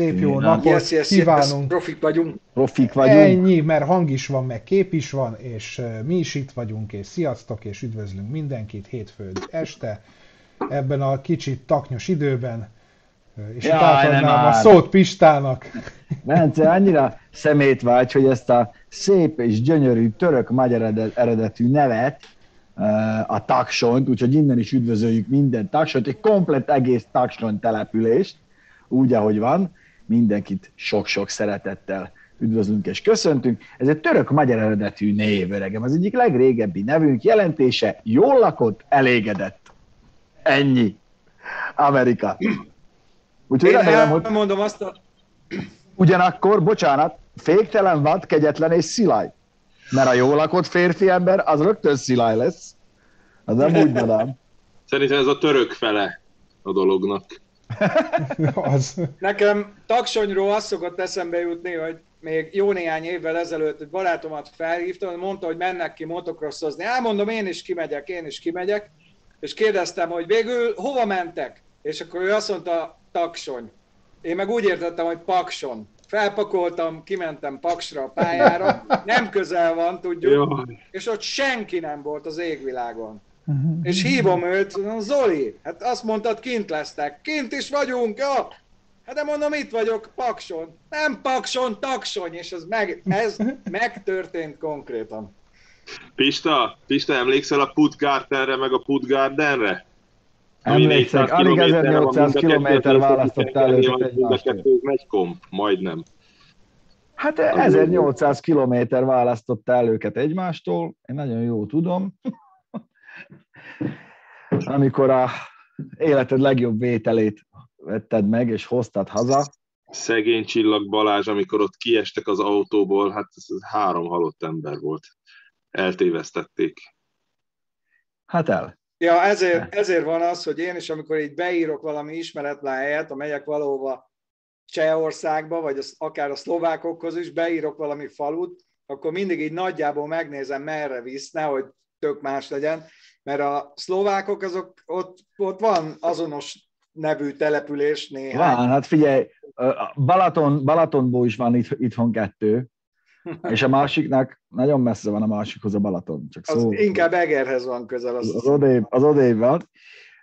szép jó napot yes, yes, kívánunk. Yes, profik vagyunk. Profik vagyunk. Ennyi, mert hang is van, meg kép is van, és mi is itt vagyunk, és sziasztok, és üdvözlünk mindenkit hétfő este, ebben a kicsit taknyos időben, és Jaj, itt átadnám a szót Pistának. Bence, annyira szemét vágy, hogy ezt a szép és gyönyörű török-magyar eredetű nevet, a taksont, úgyhogy innen is üdvözöljük minden taksont, egy komplet egész takson települést, úgy, ahogy van. Mindenkit sok-sok szeretettel üdvözlünk és köszöntünk. Ez egy török-magyar eredetű név, öregem. Az egyik legrégebbi nevünk jelentése jól lakott, elégedett. Ennyi. Amerika. Úgyhogy Én remélem, hogy... mondom azt a... Ugyanakkor, bocsánat, féktelen, vad, kegyetlen és szilaj. Mert a jól lakott férfi ember, az rögtön szilaj lesz. Az nem úgy mondom. Szerintem ez a török fele a dolognak. Az. Nekem taksonyról azt szokott eszembe jutni, hogy még jó néhány évvel ezelőtt egy barátomat felhívtam, mondta, hogy mennek ki motocrossozni. Elmondom, én is kimegyek, én is kimegyek, és kérdeztem, hogy végül hova mentek? És akkor ő azt mondta, taksony. Én meg úgy értettem, hogy pakson. Felpakoltam, kimentem Paksra a pályára, nem közel van, tudjuk, Jó. és ott senki nem volt az égvilágon. És hívom őt, Zoli, hát azt mondtad, kint lesztek. Kint is vagyunk, ja? Hát de mondom, itt vagyok, Pakson. Nem Pakson, Taksony, és ez, meg, ez megtörtént konkrétan. Pista, Pista, emlékszel a Putgartenre, meg a Putgardenre? Emlékszek, alig 1800 kilométer választott előtt egymástól. Megy komp, majdnem. Hát 1800 kilométer választotta el őket egymástól, én nagyon jó tudom. Amikor a életed legjobb vételét vetted meg, és hoztad haza. Szegény Csillag Balázs, amikor ott kiestek az autóból, hát ez három halott ember volt. Eltévesztették. Hát el. Ja, ezért, ezért van az, hogy én is, amikor így beírok valami ismeretlen helyet, a megyek valahova Csehországba, vagy az, akár a szlovákokhoz is, beírok valami falut, akkor mindig így nagyjából megnézem, merre visz, nehogy tök más legyen, mert a szlovákok azok, ott, ott van azonos nevű település néhány. Van, hát figyelj, Balaton, Balatonból is van itt, itthon kettő, és a másiknak nagyon messze van a másikhoz a Balaton. Csak az szó. inkább Egerhez van közel. Az, az, odébb, az odébb van.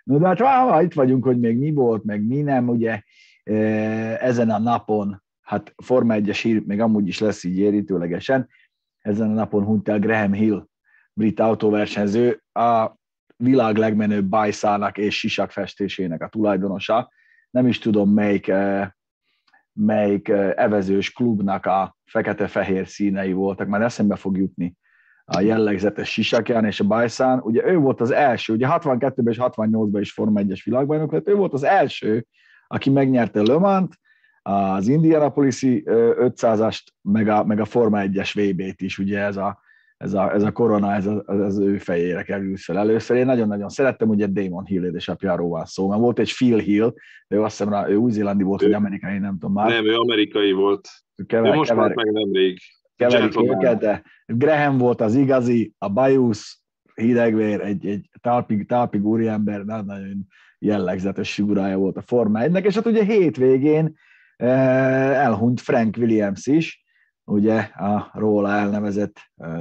No, de hát vá, itt vagyunk, hogy még mi volt, meg mi nem, ugye ezen a napon, hát Forma 1-es hír még amúgy is lesz így érítőlegesen, ezen a napon hunyt el Graham Hill, brit autóversenyző, a világ legmenőbb bajszának és sisak festésének a tulajdonosa. Nem is tudom, melyik, melyik evezős klubnak a fekete-fehér színei voltak, már eszembe fog jutni a jellegzetes sisakján és a bajszán. Ugye ő volt az első, ugye 62-ben és 68-ban is Forma 1-es világbajnok lett, ő volt az első, aki megnyerte Le Mans, az Indianapolis-i 500-ast, meg a, meg a Forma 1-es VB-t is, ugye ez a, ez a, ez a korona, ez, a, ez az ő fejére került fel először. Én nagyon-nagyon szerettem, ugye Damon Hill édesapjáról van szó, mert volt egy Phil Hill, ő azt hiszem, ő új-zélandi volt, vagy amerikai, nem tudom már. Nem, ő amerikai volt. Kever, ő most kever, meg nemrég. Keverik őket, de Graham volt az igazi, a Bajus, hidegvér, egy, egy talpig, talpig úriember, nagyon jellegzetes figurája volt a Forma 1 és hát ugye hétvégén eh, elhunyt Frank Williams is, ugye a róla elnevezett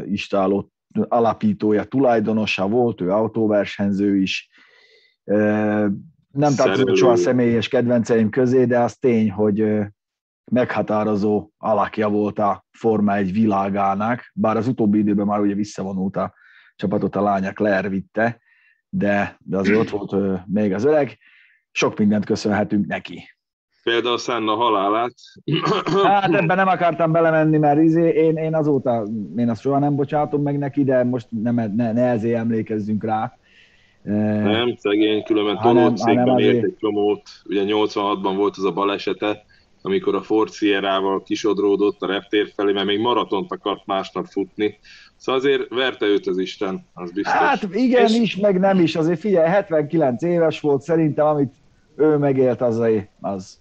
istáló alapítója, tulajdonosa volt, ő autóversenyző is. Nem tartozott soha személyes kedvenceim közé, de az tény, hogy meghatározó alakja volt a Forma egy világának, bár az utóbbi időben már ugye visszavonult a csapatot, a lányák leervitte, de, de azért ott volt még az öreg. Sok mindent köszönhetünk neki. Például Senna halálát. Hát ebben nem akartam belemenni, mert izé, én, én azóta, én azt soha nem bocsátom meg neki, de most nem, ne, ne ezért emlékezzünk rá. Nem, szegény, különben tolócékben ért egy csomót. Ugye 86-ban volt az a balesete, amikor a Ford Sierra-val kisodródott a reptér felé, mert még maratont akart másnap futni. Szóval azért verte őt az Isten, az biztos. Hát igen És... is, meg nem is. Azért figyelj, 79 éves volt, szerintem amit ő megélt, az, az,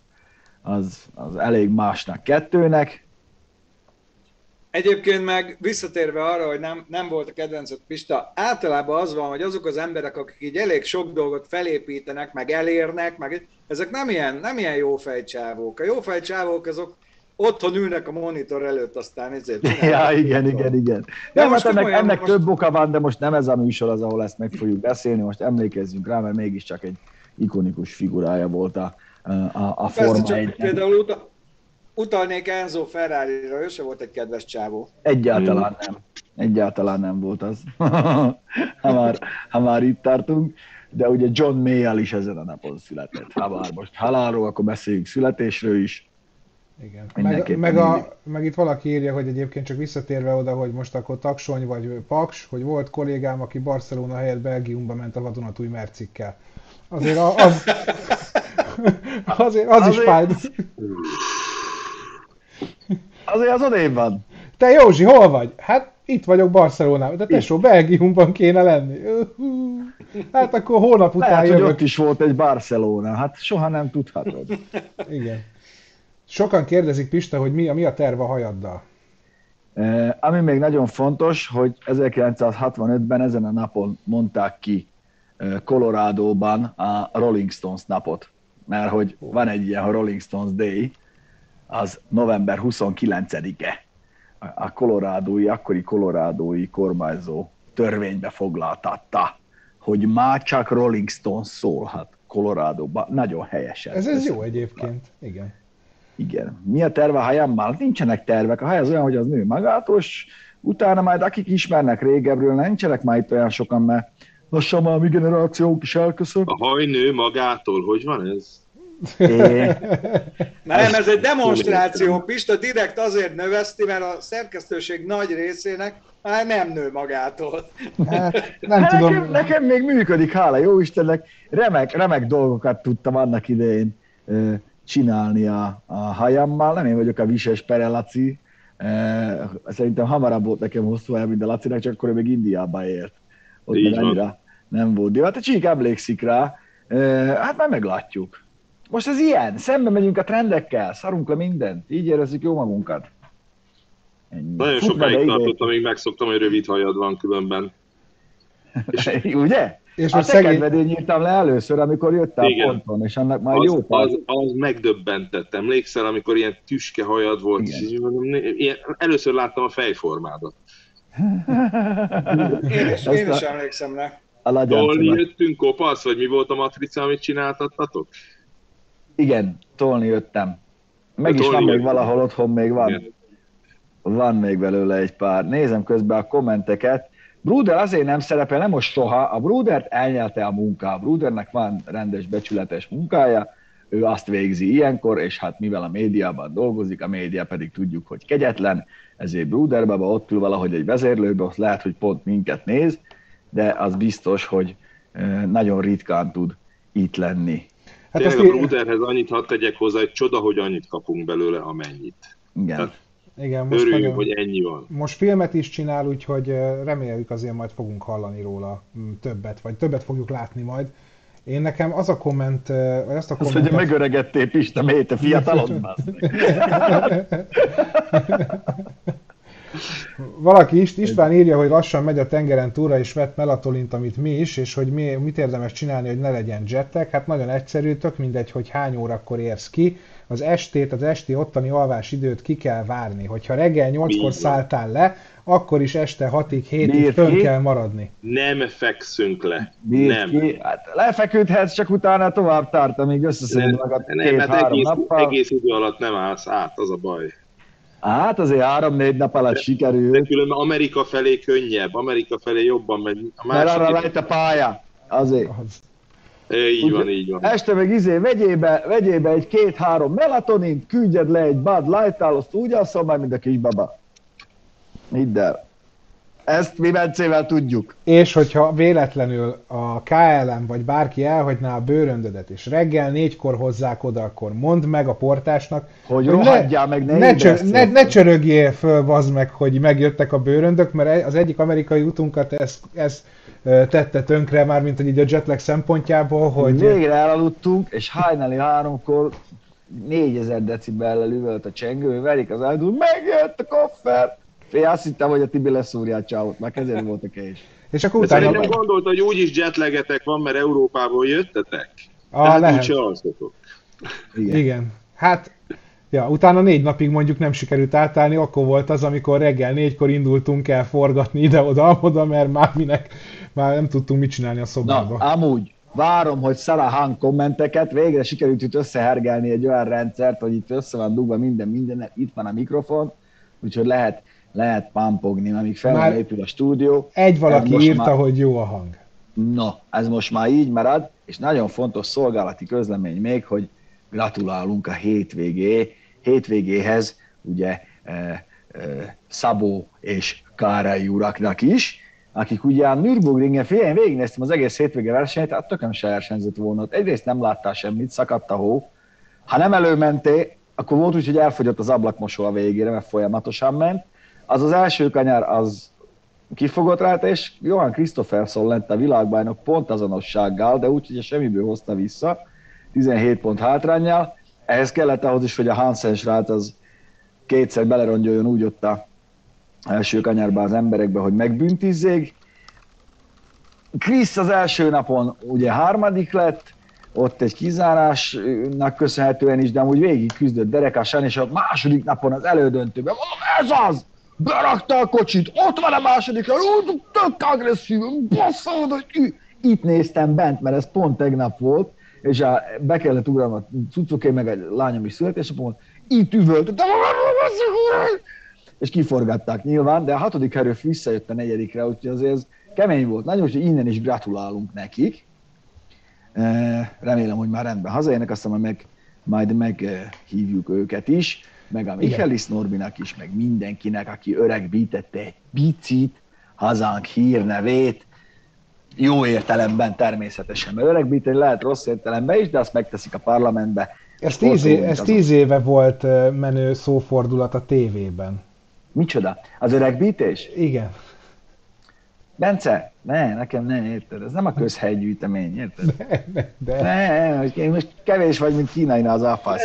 az, az elég másnak kettőnek. Egyébként meg visszatérve arra, hogy nem, nem volt a kedvencet Pista, általában az van, hogy azok az emberek, akik így elég sok dolgot felépítenek, meg elérnek, meg ezek nem ilyen, nem ilyen jó fejcsávók. A jó fejcsávók azok otthon ülnek a monitor előtt, aztán ezért. Ja, igen, igen, igen. De nem, most hát ennek, ennek most... több oka van, de most nem ez a műsor az, ahol ezt meg fogjuk beszélni, most emlékezzünk rá, mert mégiscsak egy ikonikus figurája volt a, a, a Forma csak Például uta, utalnék Enzo Ferrari-ra, ő se volt egy kedves csávó. Egyáltalán nem. Egyáltalán nem volt az. ha, már, ha már itt tartunk. De ugye John Mayall is ezen a napon született. Ha már most halálról, akkor beszéljünk születésről is. Igen. Meg, meg, a, meg itt valaki írja, hogy egyébként csak visszatérve oda, hogy most akkor Taksony vagy Paks, hogy volt kollégám, aki Barcelona helyett Belgiumba ment a vadonatúj mercikkel. Azért az, az, azért az azért, is fájt. Azért az odébb van. Te Józsi, hol vagy? Hát itt vagyok Barcelonában, de tesó, Belgiumban kéne lenni. Hát akkor hónap után Lehet, jövök. hogy ott is volt egy Barcelona, hát soha nem tudhatod. Igen. Sokan kérdezik, Pista, hogy mi a, mi a terve a hajaddal? Eh, ami még nagyon fontos, hogy 1965-ben ezen a napon mondták ki eh, Colorado-ban a Rolling Stones napot, mert hogy van egy ilyen Rolling Stones Day, az november 29-e. A kolorádói, akkori kolorádói kormányzó törvénybe foglaltatta, hogy már csak Rolling Stones szólhat Colorado-ban. Nagyon helyesen. Ez, ez jó egyébként, igen. Igen. Mi a terve a hajammal? Nincsenek tervek. A hely az olyan, hogy az nő magától, és utána majd akik ismernek régebről, nincsenek már itt olyan sokan, mert lassan már a mi generációk is elköszön. A haj nő magától, hogy van ez? Nem, ez egy demonstráció. Pista direkt azért növeszti, mert a szerkesztőség nagy részének már nem nő magától. Hát, nem hát tudom. Nekem, nekem még működik, hála jó Istennek. Remek, remek dolgokat tudtam annak idején csinálni a, a hajammal. Nem én vagyok a Vises Pere Laci. Szerintem hamarabb volt nekem hosszú haja, mint a Lacinak, csak akkor ő még Indiában élt. Ott meg annyira nem volt. De hát a csík emlékszik rá. Hát már meglátjuk. Most ez ilyen, szembe megyünk a trendekkel, szarunk le mindent, így érezzük jó magunkat. Ennyi. Nagyon Fut sokáig tartott, amíg megszoktam, hogy rövid hajad van különben. És... Ugye? És a te szegény... kedvedén írtam le először, amikor jöttem Igen. ponton, és annak már az, jó az, az megdöbbentett. Emlékszel, amikor ilyen tüske hajad volt? Ilyen, először láttam a fejformádat. Én is, én is emlékszem le. Tolni jöttünk, kopasz, vagy mi volt a matrica, amit csináltattatok? Igen, tolni jöttem. Meg is van még valahol otthon, még van. Igen. Van még belőle egy pár. Nézem közben a kommenteket. Bruder azért nem szerepel, nem most soha. A Brudert elnyelte a munka. A Brudernek van rendes, becsületes munkája, ő azt végzi ilyenkor, és hát mivel a médiában dolgozik, a média pedig tudjuk, hogy kegyetlen, ezért Bruderbaba ott ül valahogy egy vezérlőbe, ott lehet, hogy pont minket néz, de az biztos, hogy nagyon ritkán tud itt lenni. Hát Tényleg a Bruderhez annyit hadd tegyek hozzá, hogy csoda, hogy annyit kapunk belőle, amennyit. Igen. Tehát igen, most Örüljünk, nagyon, hogy ennyi van. Most filmet is csinál, úgyhogy reméljük azért majd fogunk hallani róla mm, többet, vagy többet fogjuk látni majd. Én nekem az a komment, vagy azt a komment... Azt, hogy megöregedtél Pista, miért te fiatalod Valaki is, István írja, hogy lassan megy a tengeren túra, és vett melatolint, amit mi is, és hogy mi, mit érdemes csinálni, hogy ne legyen jetlag. Hát nagyon egyszerű, tök mindegy, hogy hány órakor érsz ki. Az estét, az esti ottani alvás időt ki kell várni. Hogyha reggel 8-kor szálltál le, akkor is este 6-ig, 7-ig fönn kell maradni. Nem fekszünk le. Bírt nem. Ki? Hát lefeküdhetsz, csak utána tovább tart, amíg összeszeded magad két-három hát egész, nappal. egész idő alatt nem állsz át, az a baj. Hát azért három-négy nap alatt sikerült. De különben Amerika felé könnyebb, Amerika felé jobban megy. A Mert arra lehet a pálya. Azért. Az. Így van, így van. Este meg izé, vegyél be, vegyél be egy két-három melatonin, küldjed le egy Bud Light-tal, azt úgy alszol már, mint a kisbaba. Hidd el. Ezt mi Bencével tudjuk. És hogyha véletlenül a KLM vagy bárki elhagyná a bőröndödet, és reggel négykor hozzák oda, akkor mondd meg a portásnak, hogy, hogy ne, meg, ne, ne, csör, ne, ne csörögjél föl, vazd meg, hogy megjöttek a bőröndök, mert az egyik amerikai utunkat ezt, ezt tette tönkre, már mint hogy így a jetlag szempontjából, hogy... Végre elaludtunk, és hajnali háromkor 4000 decibellel üvölt a csengő, verik az áldul, megjött a koffer! Én azt hittem, hogy a Tibi leszúrja a csávot, már ezért volt a kés. És akkor utána... Szerintem gondolta, hogy úgyis jetlegetek van, mert Európából jöttetek? Ah, lehet. Igen. Igen. Hát, ja, utána négy napig mondjuk nem sikerült átállni, akkor volt az, amikor reggel négykor indultunk el forgatni ide-oda, mert már minek, már nem tudtunk mit csinálni a szobába. Na, amúgy, várom, hogy Salahan kommenteket, végre sikerült itt összehergelni egy olyan rendszert, hogy itt össze van dugva minden, minden, itt van a mikrofon, úgyhogy lehet, lehet pampogni, amíg fel épül a stúdió. Egy valaki írta, már... hogy jó a hang. No, ez most már így marad, és nagyon fontos szolgálati közlemény még, hogy gratulálunk a hétvégé, hétvégéhez, ugye e, e, Szabó és Kárai uraknak is, akik ugye a Nürburgringen, figyelj, végignéztem az egész hétvége versenyt, hát tököm se versenyzett volna. Egyrészt nem láttál semmit, szakadt a hó. Ha nem előmenté, akkor volt úgy, hogy elfogyott az ablakmosó a végére, mert folyamatosan ment. Az az első kanyar, az kifogott rá, és Johan Christopherson lett a világbajnok pont azonossággal, de úgy, hogy semmiből hozta vissza, 17 pont hátrányjal. Ehhez kellett ahhoz is, hogy a Hansen srác az kétszer belerongyoljon úgy ott a első kanyarba az emberekbe, hogy megbüntizzék. Krisz az első napon ugye harmadik lett, ott egy kizárásnak köszönhetően is, de amúgy végig küzdött derekásan, és a második napon az elődöntőben, ez az! Berakta a kocsit, ott van a második, úgy tök agresszív, basszad, hogy itt néztem bent, mert ez pont tegnap volt, és a, be kellett ugranom a cuccoké, meg egy lányom is születésnapon, itt üvölt, és kiforgatták nyilván, de a hatodik erő visszajött a negyedikre, úgyhogy azért ez kemény volt. Nagyon, hogy innen is gratulálunk nekik. Remélem, hogy már rendben hazaérnek, aztán meg, majd meghívjuk őket is, meg a Michelis Norbinak is, meg mindenkinek, aki öregbítette egy picit hazánk hírnevét, jó értelemben természetesen, mert öregbíteni lehet rossz értelemben is, de azt megteszik a parlamentbe. Ez tíz, é- ez tíz éve volt menő szófordulat a tévében. Micsoda? Az öregbítés? Igen. Bence, ne, nekem ne, érted? Ez nem a közhelygyűjtemény, érted? De, de, de. Ne, én most kevés vagy, mint kínaina az.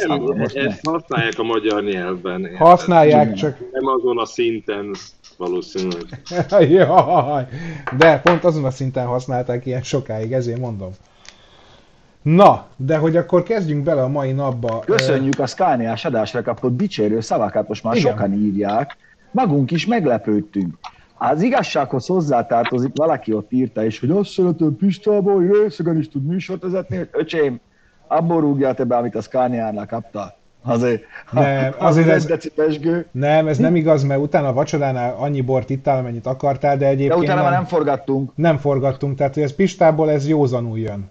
Nem, most ezt ne. használják a magyar nyelvben. Érted? Használják, csak... Nem azon a szinten valószínűleg. Jaj, de pont azon a szinten használták ilyen sokáig, ezért mondom. Na, de hogy akkor kezdjünk bele a mai napba. Köszönjük a Scaniás adásra kapott dicsérő szavakat, most már Igen. sokan írják. Magunk is meglepődtünk. Az igazsághoz hozzátartozik, valaki ott írta is, hogy azt szeretem Pistából, hogy részegen is tud műsort vezetni, hogy öcsém, abból rúgjál te be, amit a Scania-nál kapta. Azért, nem, azért ez, nem, ez nem igaz, mert utána a vacsoránál annyi bort ittál, amennyit akartál, de egyébként De utána nem, már nem forgattunk. Nem forgattunk, tehát ez Pistából ez józanul jön.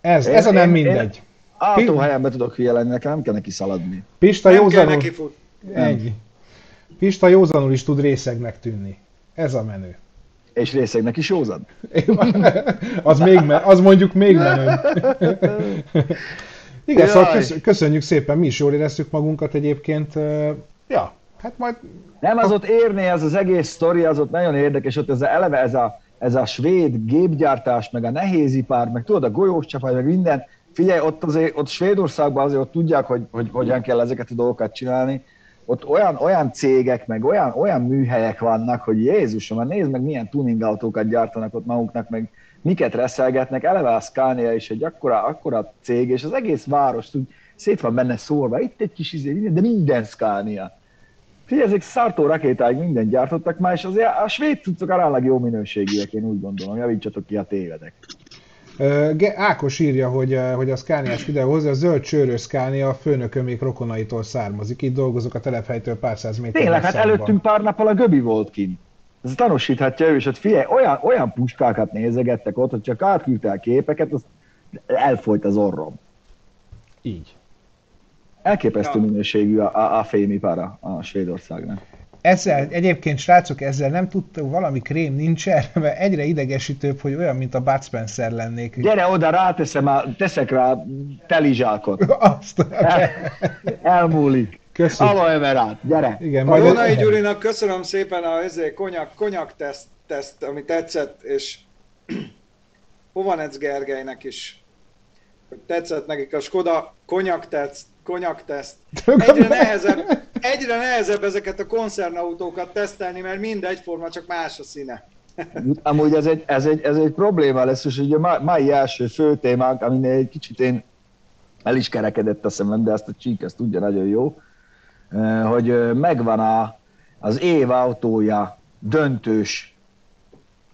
Ez, én, ez a nem én, mindegy. Autóhelyen be tudok hülye lenni, nekem nem kell neki szaladni. Pista nem józanul... Kell neki fut. Ennyi. Pista józanul is tud részegnek tűnni. Ez a menő. És részegnek is józan? az, még me- az mondjuk még menő. Igen, szóval köszönjük szépen, mi is jól éreztük magunkat egyébként. Ja, hát majd... Nem, az ott érné, az az egész sztori, az ott nagyon érdekes, ott ez a, eleve ez a, ez a svéd gépgyártás, meg a nehézipár, meg tudod, a golyós csapat, meg minden. Figyelj, ott, azért, ott Svédországban azért ott tudják, hogy, hogy hogyan kell ezeket a dolgokat csinálni, ott olyan, olyan cégek, meg olyan, olyan műhelyek vannak, hogy Jézusom, mert nézd meg, milyen tuning autókat gyártanak ott maguknak, meg miket reszelgetnek, eleve a Scania is egy akkora, akkora cég, és az egész város úgy szét van benne szórva, itt egy kis izé, de minden Scania. Figyelj, ezek szartó rakétáig minden gyártottak már, és azért a svéd cuccok aránylag jó minőségűek, én úgy gondolom, javítsatok ki, a tévedek. Ákos írja, hogy, hogy a Scania-s videóhoz a zöld csőrös Scania a főnököm még rokonaitól származik. Itt dolgozok a telephelytől pár száz méter. Tényleg, hát előttünk pár nappal a Göbi volt kint. Ez tanúsíthatja ő is, hogy figyelj, olyan, olyan puskákat nézegettek ott, hogy csak átküldte képeket, az elfolyt az orrom. Így. Elképesztő ja. minőségű a, a, a fémipara a Svédországnak. Ezzel, egyébként srácok, ezzel nem tudta, valami krém nincs erre, mert egyre idegesítőbb, hogy olyan, mint a Bud Spencer lennék. Gyere oda, ráteszem, a, teszek rá telizsákot. Azt. El, elmúlik. Köszönöm. Aloe verát, gyere. Igen, majd Jonai Gyurinak köszönöm szépen a ezért konyak, konyak teszt, teszt, ami tetszett, és Hovanec Gergelynek is hogy tetszett nekik a Skoda konyak teszt, konyak teszt. Egyre nehezebb, egyre nehezebb ezeket a koncernautókat tesztelni, mert mind egyforma, csak más a színe. Amúgy ez egy, ez, egy, ez egy probléma lesz, és ugye a mai első fő témánk, aminél egy kicsit én el is kerekedett a szemem, de ezt a csík ezt tudja nagyon jó, hogy megvan a, az év autója döntős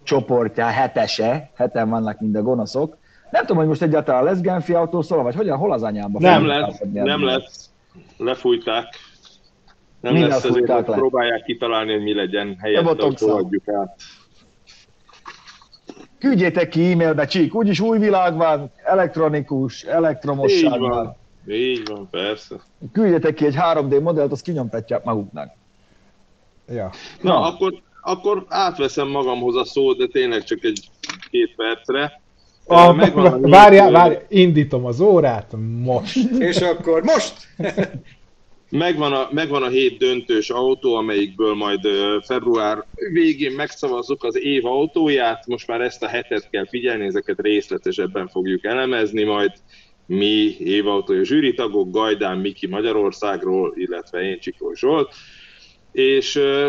csoportja, hetese, heten vannak mind a gonoszok. Nem tudom, hogy most egyáltalán lesz Genfi autó szól, vagy hogyan, hol az anyámban? Nem lesz, nem lesz. Lefújták. Nem mi lesz, azért le? próbálják kitalálni, hogy mi legyen helyett, hogy fogadjuk át. Küldjétek ki e-mailbe, Csík, úgyis új világ van, elektronikus, elektromosság Így van. van. Így van, persze. Küldjetek ki egy 3D modellt, azt kinyomtatják maguknak. Ja. Na, Na. Akkor, akkor átveszem magamhoz a szót, de tényleg csak egy két percre. A, várjál, várjál, indítom az órát, most. És akkor most? Megvan a, megvan a hét döntős autó, amelyikből majd február végén megszavazzuk az év autóját. Most már ezt a hetet kell figyelni, ezeket részletesebben fogjuk elemezni majd. Mi évautója zsűri tagok, Gajdán Miki Magyarországról, illetve én Csikó Zsolt. És uh,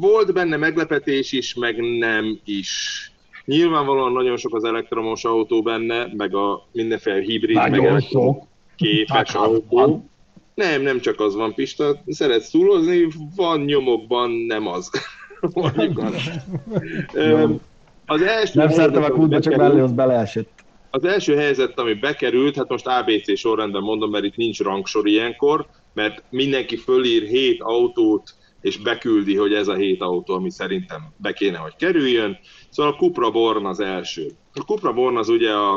volt benne meglepetés is, meg nem is. Nyilvánvalóan nagyon sok az elektromos autó benne, meg a mindenféle hibrid, nagyon meg képes autó. Nem, nem csak az van, Pista. Szeretsz túlozni, van nyomokban, nem az. az első nem szeretem a kútba, csak mellé az beleesett. Az első helyzet, ami bekerült, hát most ABC sorrendben mondom, mert itt nincs rangsor ilyenkor, mert mindenki fölír hét autót, és beküldi, hogy ez a hét autó, ami szerintem be kéne, hogy kerüljön. Szóval a Cupra Born az első. A Cupra Born az ugye a,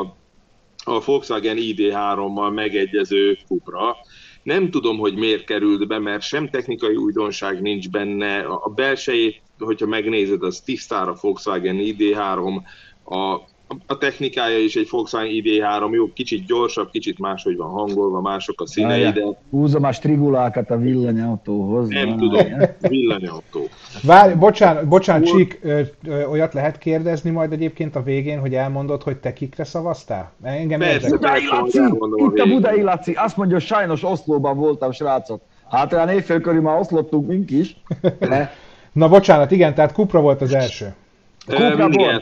a Volkswagen ID3-mal megegyező Cupra, nem tudom, hogy miért került be, mert sem technikai újdonság nincs benne. A belsejét, hogyha megnézed, az tisztára Volkswagen ID3, a a technikája is egy Volkswagen ID3, jó, kicsit gyorsabb, kicsit máshogy van hangolva, mások a színei, de... Húzom a strigulákat a villanyautóhoz. Nem tudom, villanyautó. Várj, bocsánat, bocsánat Úr... Csík, ö, ö, olyat lehet kérdezni majd egyébként a végén, hogy elmondod, hogy te kikre szavaztál? Engem persze, Budai Laci! Itt a, a Budai Laci, azt mondja, hogy sajnos Oszlóban voltam, srácok. Hát olyan évfél körül már oszlottunk mink is. De... Na bocsánat, igen, tehát Kupra volt az első.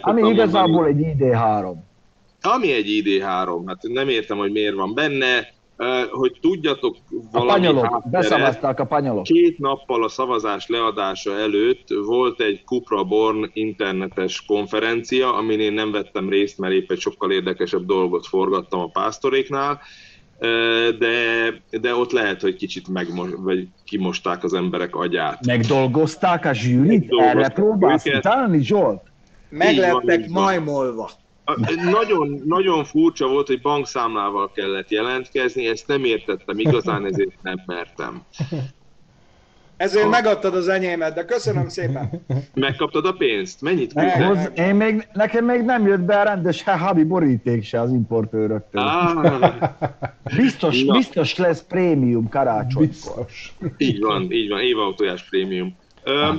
Ami igazából egy ID3. Ami egy ID3, hát nem értem, hogy miért van benne, hogy tudjatok valami A panyolok, beszavazták a panyolok. Két nappal a szavazás leadása előtt volt egy Cupra Born internetes konferencia, amin én nem vettem részt, mert épp egy sokkal érdekesebb dolgot forgattam a pásztoréknál, de, de ott lehet, hogy kicsit megmos, vagy kimosták az emberek agyát. Megdolgozták a zsűrit? Erre próbálsz utáni, Zsolt? Meglettek majmolva. Nagyon, nagyon furcsa volt, hogy bankszámlával kellett jelentkezni, ezt nem értettem igazán, ezért nem mertem. Ezért ha. megadtad az enyémet, de köszönöm szépen. Megkaptad a pénzt? Mennyit küldtek? Én még, nekem még nem jött be a rendes habi boríték se az importőröktől. Ah. Biztos, biztos lesz prémium karácsonykor. Biztos. Így van, így van, évautójás prémium.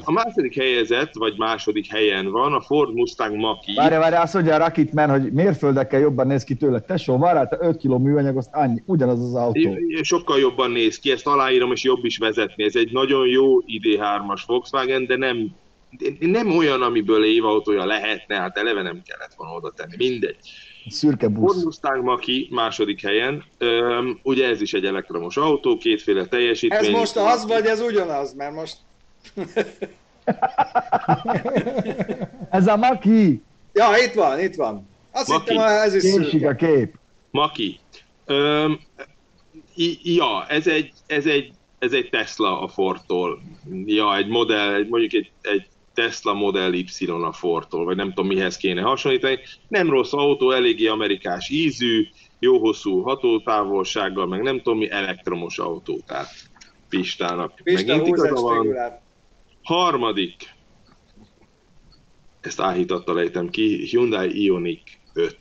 A második helyezett, vagy második helyen van a Ford Mustang Mach-E. Várj, várj, azt mondja a Rakitman, hogy mérföldekkel jobban néz ki tőle. Tesó, várjál, te 5 kg műanyag, azt annyi, ugyanaz az autó. Sokkal jobban néz ki, ezt aláírom, és jobb is vezetni. Ez egy nagyon jó ID3-as Volkswagen, de nem, nem olyan, amiből évautója lehetne, hát eleve nem kellett volna oda tenni. Mindegy. Szürke busz. Ford Mustang Mach-E második helyen. Üm, ugye ez is egy elektromos autó, kétféle teljesítmény. Ez most az, vagy ez ugyanaz? Mert most ez a Maki. Ja, itt van, itt van. Azt Maki. hittem, ez is Képsik a kép. Maki. Öm, ja, ez egy, ez egy, ez egy Tesla a Fordtól. Ja, egy modell, egy, mondjuk egy, egy Tesla Model Y a Fordtól, vagy nem tudom mihez kéne hasonlítani. Nem rossz autó, eléggé amerikás ízű, jó hosszú hatótávolsággal, meg nem tudom mi, elektromos autó. Tehát Pistának. Pista, Megint igaza van. Harmadik, ezt áhítattal lejtem ki, Hyundai Ioniq 5.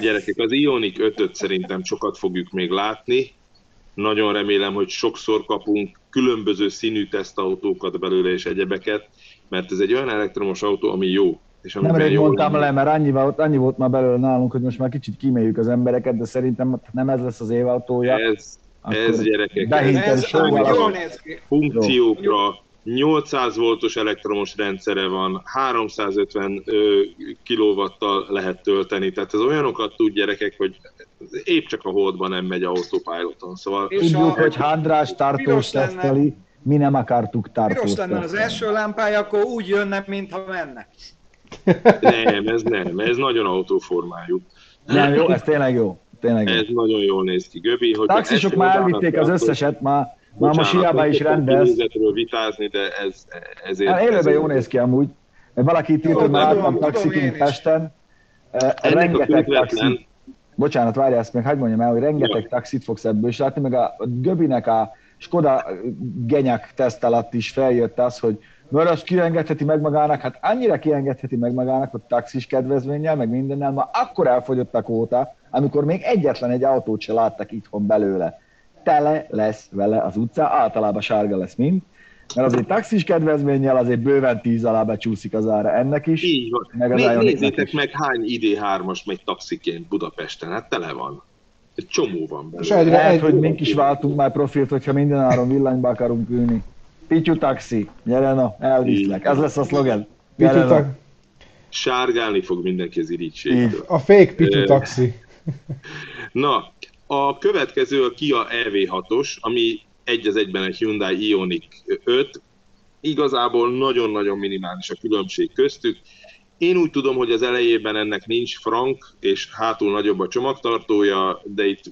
Gyerekek, az Ioniq 5-öt szerintem sokat fogjuk még látni. Nagyon remélem, hogy sokszor kapunk különböző színű tesztautókat belőle és egyebeket, mert ez egy olyan elektromos autó, ami jó. És nem jó mondtam le, mert annyi volt, annyi volt már belőle nálunk, hogy most már kicsit kíméljük az embereket, de szerintem nem ez lesz az évautója. Ez, ez gyerekek, ez, ez funkciókra, 800 voltos elektromos rendszere van, 350 kilovattal lehet tölteni, tehát ez olyanokat tud gyerekek, hogy épp csak a holdban nem megy autopiloton. Szóval... Tudjuk, hogy Handrás tartós teszteli, mi nem akartuk tartós Piros lenne az első lámpája, akkor úgy jönne, mintha menne. Nem, ez nem, ez nagyon autóformájú. Nem, jó, ez tényleg jó. Tényleg ez jó. nagyon jól néz ki, Göbi. Hogy Taxisok már elvitték az összeset, már, már most hiába is rendez. vitázni, de ez, ezért... Hát élőben jól néz ki amúgy. Valaki itt írt, hogy már láttam taxikint Pesten. Rengeteg taxi. Bocsánat, várjál, ezt még hagyd mondjam el, hogy rengeteg taxit fogsz ebből is látni, meg a Göbinek a Skoda genyek teszt alatt is feljött az, hogy mert azt kiengedheti meg magának, hát annyira kiengedheti meg magának, hogy taxis kedvezménnyel, meg mindennel, ma akkor elfogyottak óta, amikor még egyetlen egy autót se láttak itthon belőle. Tele lesz vele az utca, általában sárga lesz mind, mert azért taxis kedvezménnyel azért bőven tíz alá becsúszik az ára ennek is. Így van. Meg az Né- nézzétek meg, hány ID3-as megy taxiként Budapesten, hát tele van. Egy csomó van belőle. És egyre, Lehet, hogy mink is váltunk már profilt, hogyha minden áron villanyba akarunk ülni. Pityu taxi, gyere na, elviszlek. Ez lesz a szlogen. Pityu ta- Sárgálni fog mindenki az irítségtől. A fake Pityu taxi. Na, a következő a Kia EV6-os, ami egy az egyben egy Hyundai Ioniq 5. Igazából nagyon-nagyon minimális a különbség köztük. Én úgy tudom, hogy az elejében ennek nincs frank, és hátul nagyobb a csomagtartója, de itt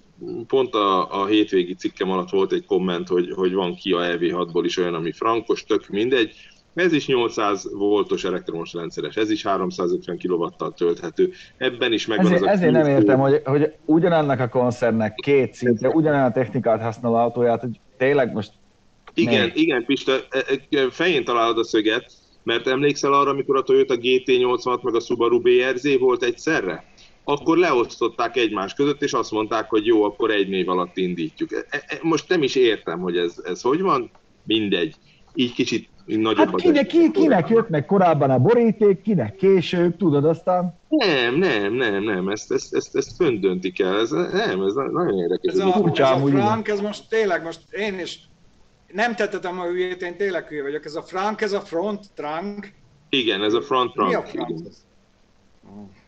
pont a, a hétvégi cikkem alatt volt egy komment, hogy, hogy van ki a EV6-ból is olyan, ami frankos, tök mindegy. Ez is 800 voltos elektromos rendszeres, ez is 350 kW-tal tölthető. Ebben is megvan ezért, az a Ezért nem értem, hogy, hogy ugyanannak a koncertnek két szinte, ugyanolyan a technikát használ autóját, hogy tényleg most igen, Még. igen, Pista, e, e, fején találod a szöget, mert emlékszel arra, amikor a Toyota GT86 meg a Subaru BRZ volt egyszerre? Akkor leosztották egymás között, és azt mondták, hogy jó, akkor egy név alatt indítjuk. E, e, most nem is értem, hogy ez, ez hogy van, mindegy. Így kicsit hát kinek, ki, kinek jött meg korábban a boríték, kinek később, tudod aztán? Nem, nem, nem, nem, ezt, ezt, ezt, ezt föndöntik el, ez, nem, ez nagyon érdekes. Ez, ez a, ez a Frank, ez most tényleg, most én is nem tettetem a hülyét, én tényleg hülye vagyok. Ez a Frank, ez a front trunk. Igen, ez a front trunk. Mi a frank?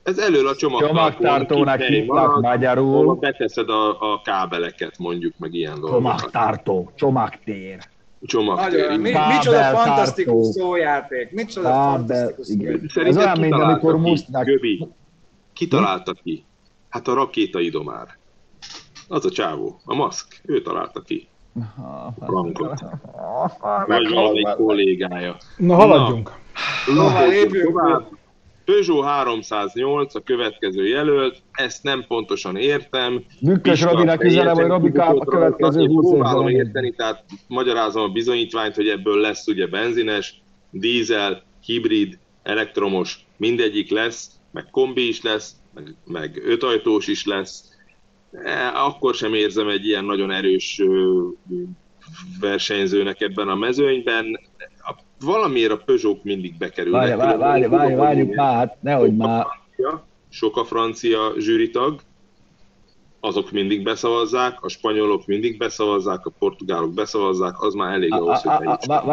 Ez elől a csomagtartó. Csomagtartónak hívnak magyarul. Beteszed a, a kábeleket, mondjuk, meg ilyen dolgokat. Csomagtartó, csomagtér. Csomagtér. mi, micsoda fantasztikus szójáték. Micsoda fantasztikus igen. Ez olyan, mint amikor musznak. Göbi, kitalálta ki? Hát a rakétaidomár. Az a csávó, a maszk, ő találta ki. Frankot. Vagy valami kollégája. Na, haladjunk. Na lépjünk tovább. Peugeot 308 a következő jelölt, ezt nem pontosan értem. Műkös Robinak üzenem, hogy Robi a következő 20 Próbálom érteni, tehát magyarázom a bizonyítványt, hogy ebből lesz ugye benzines, dízel, hibrid, elektromos, mindegyik lesz, meg kombi is lesz, meg, meg ötajtós is lesz, Eh, akkor sem érzem egy ilyen nagyon erős versenyzőnek ebben a mezőnyben. Valamiért a Peugeot mindig bekerülnek. Várj, várj, várj, várjuk már, hát nehogy már. Sok a francia zsűritag, azok mindig beszavazzák, a spanyolok mindig beszavazzák, a portugálok beszavazzák, az már elég ahhoz, hogy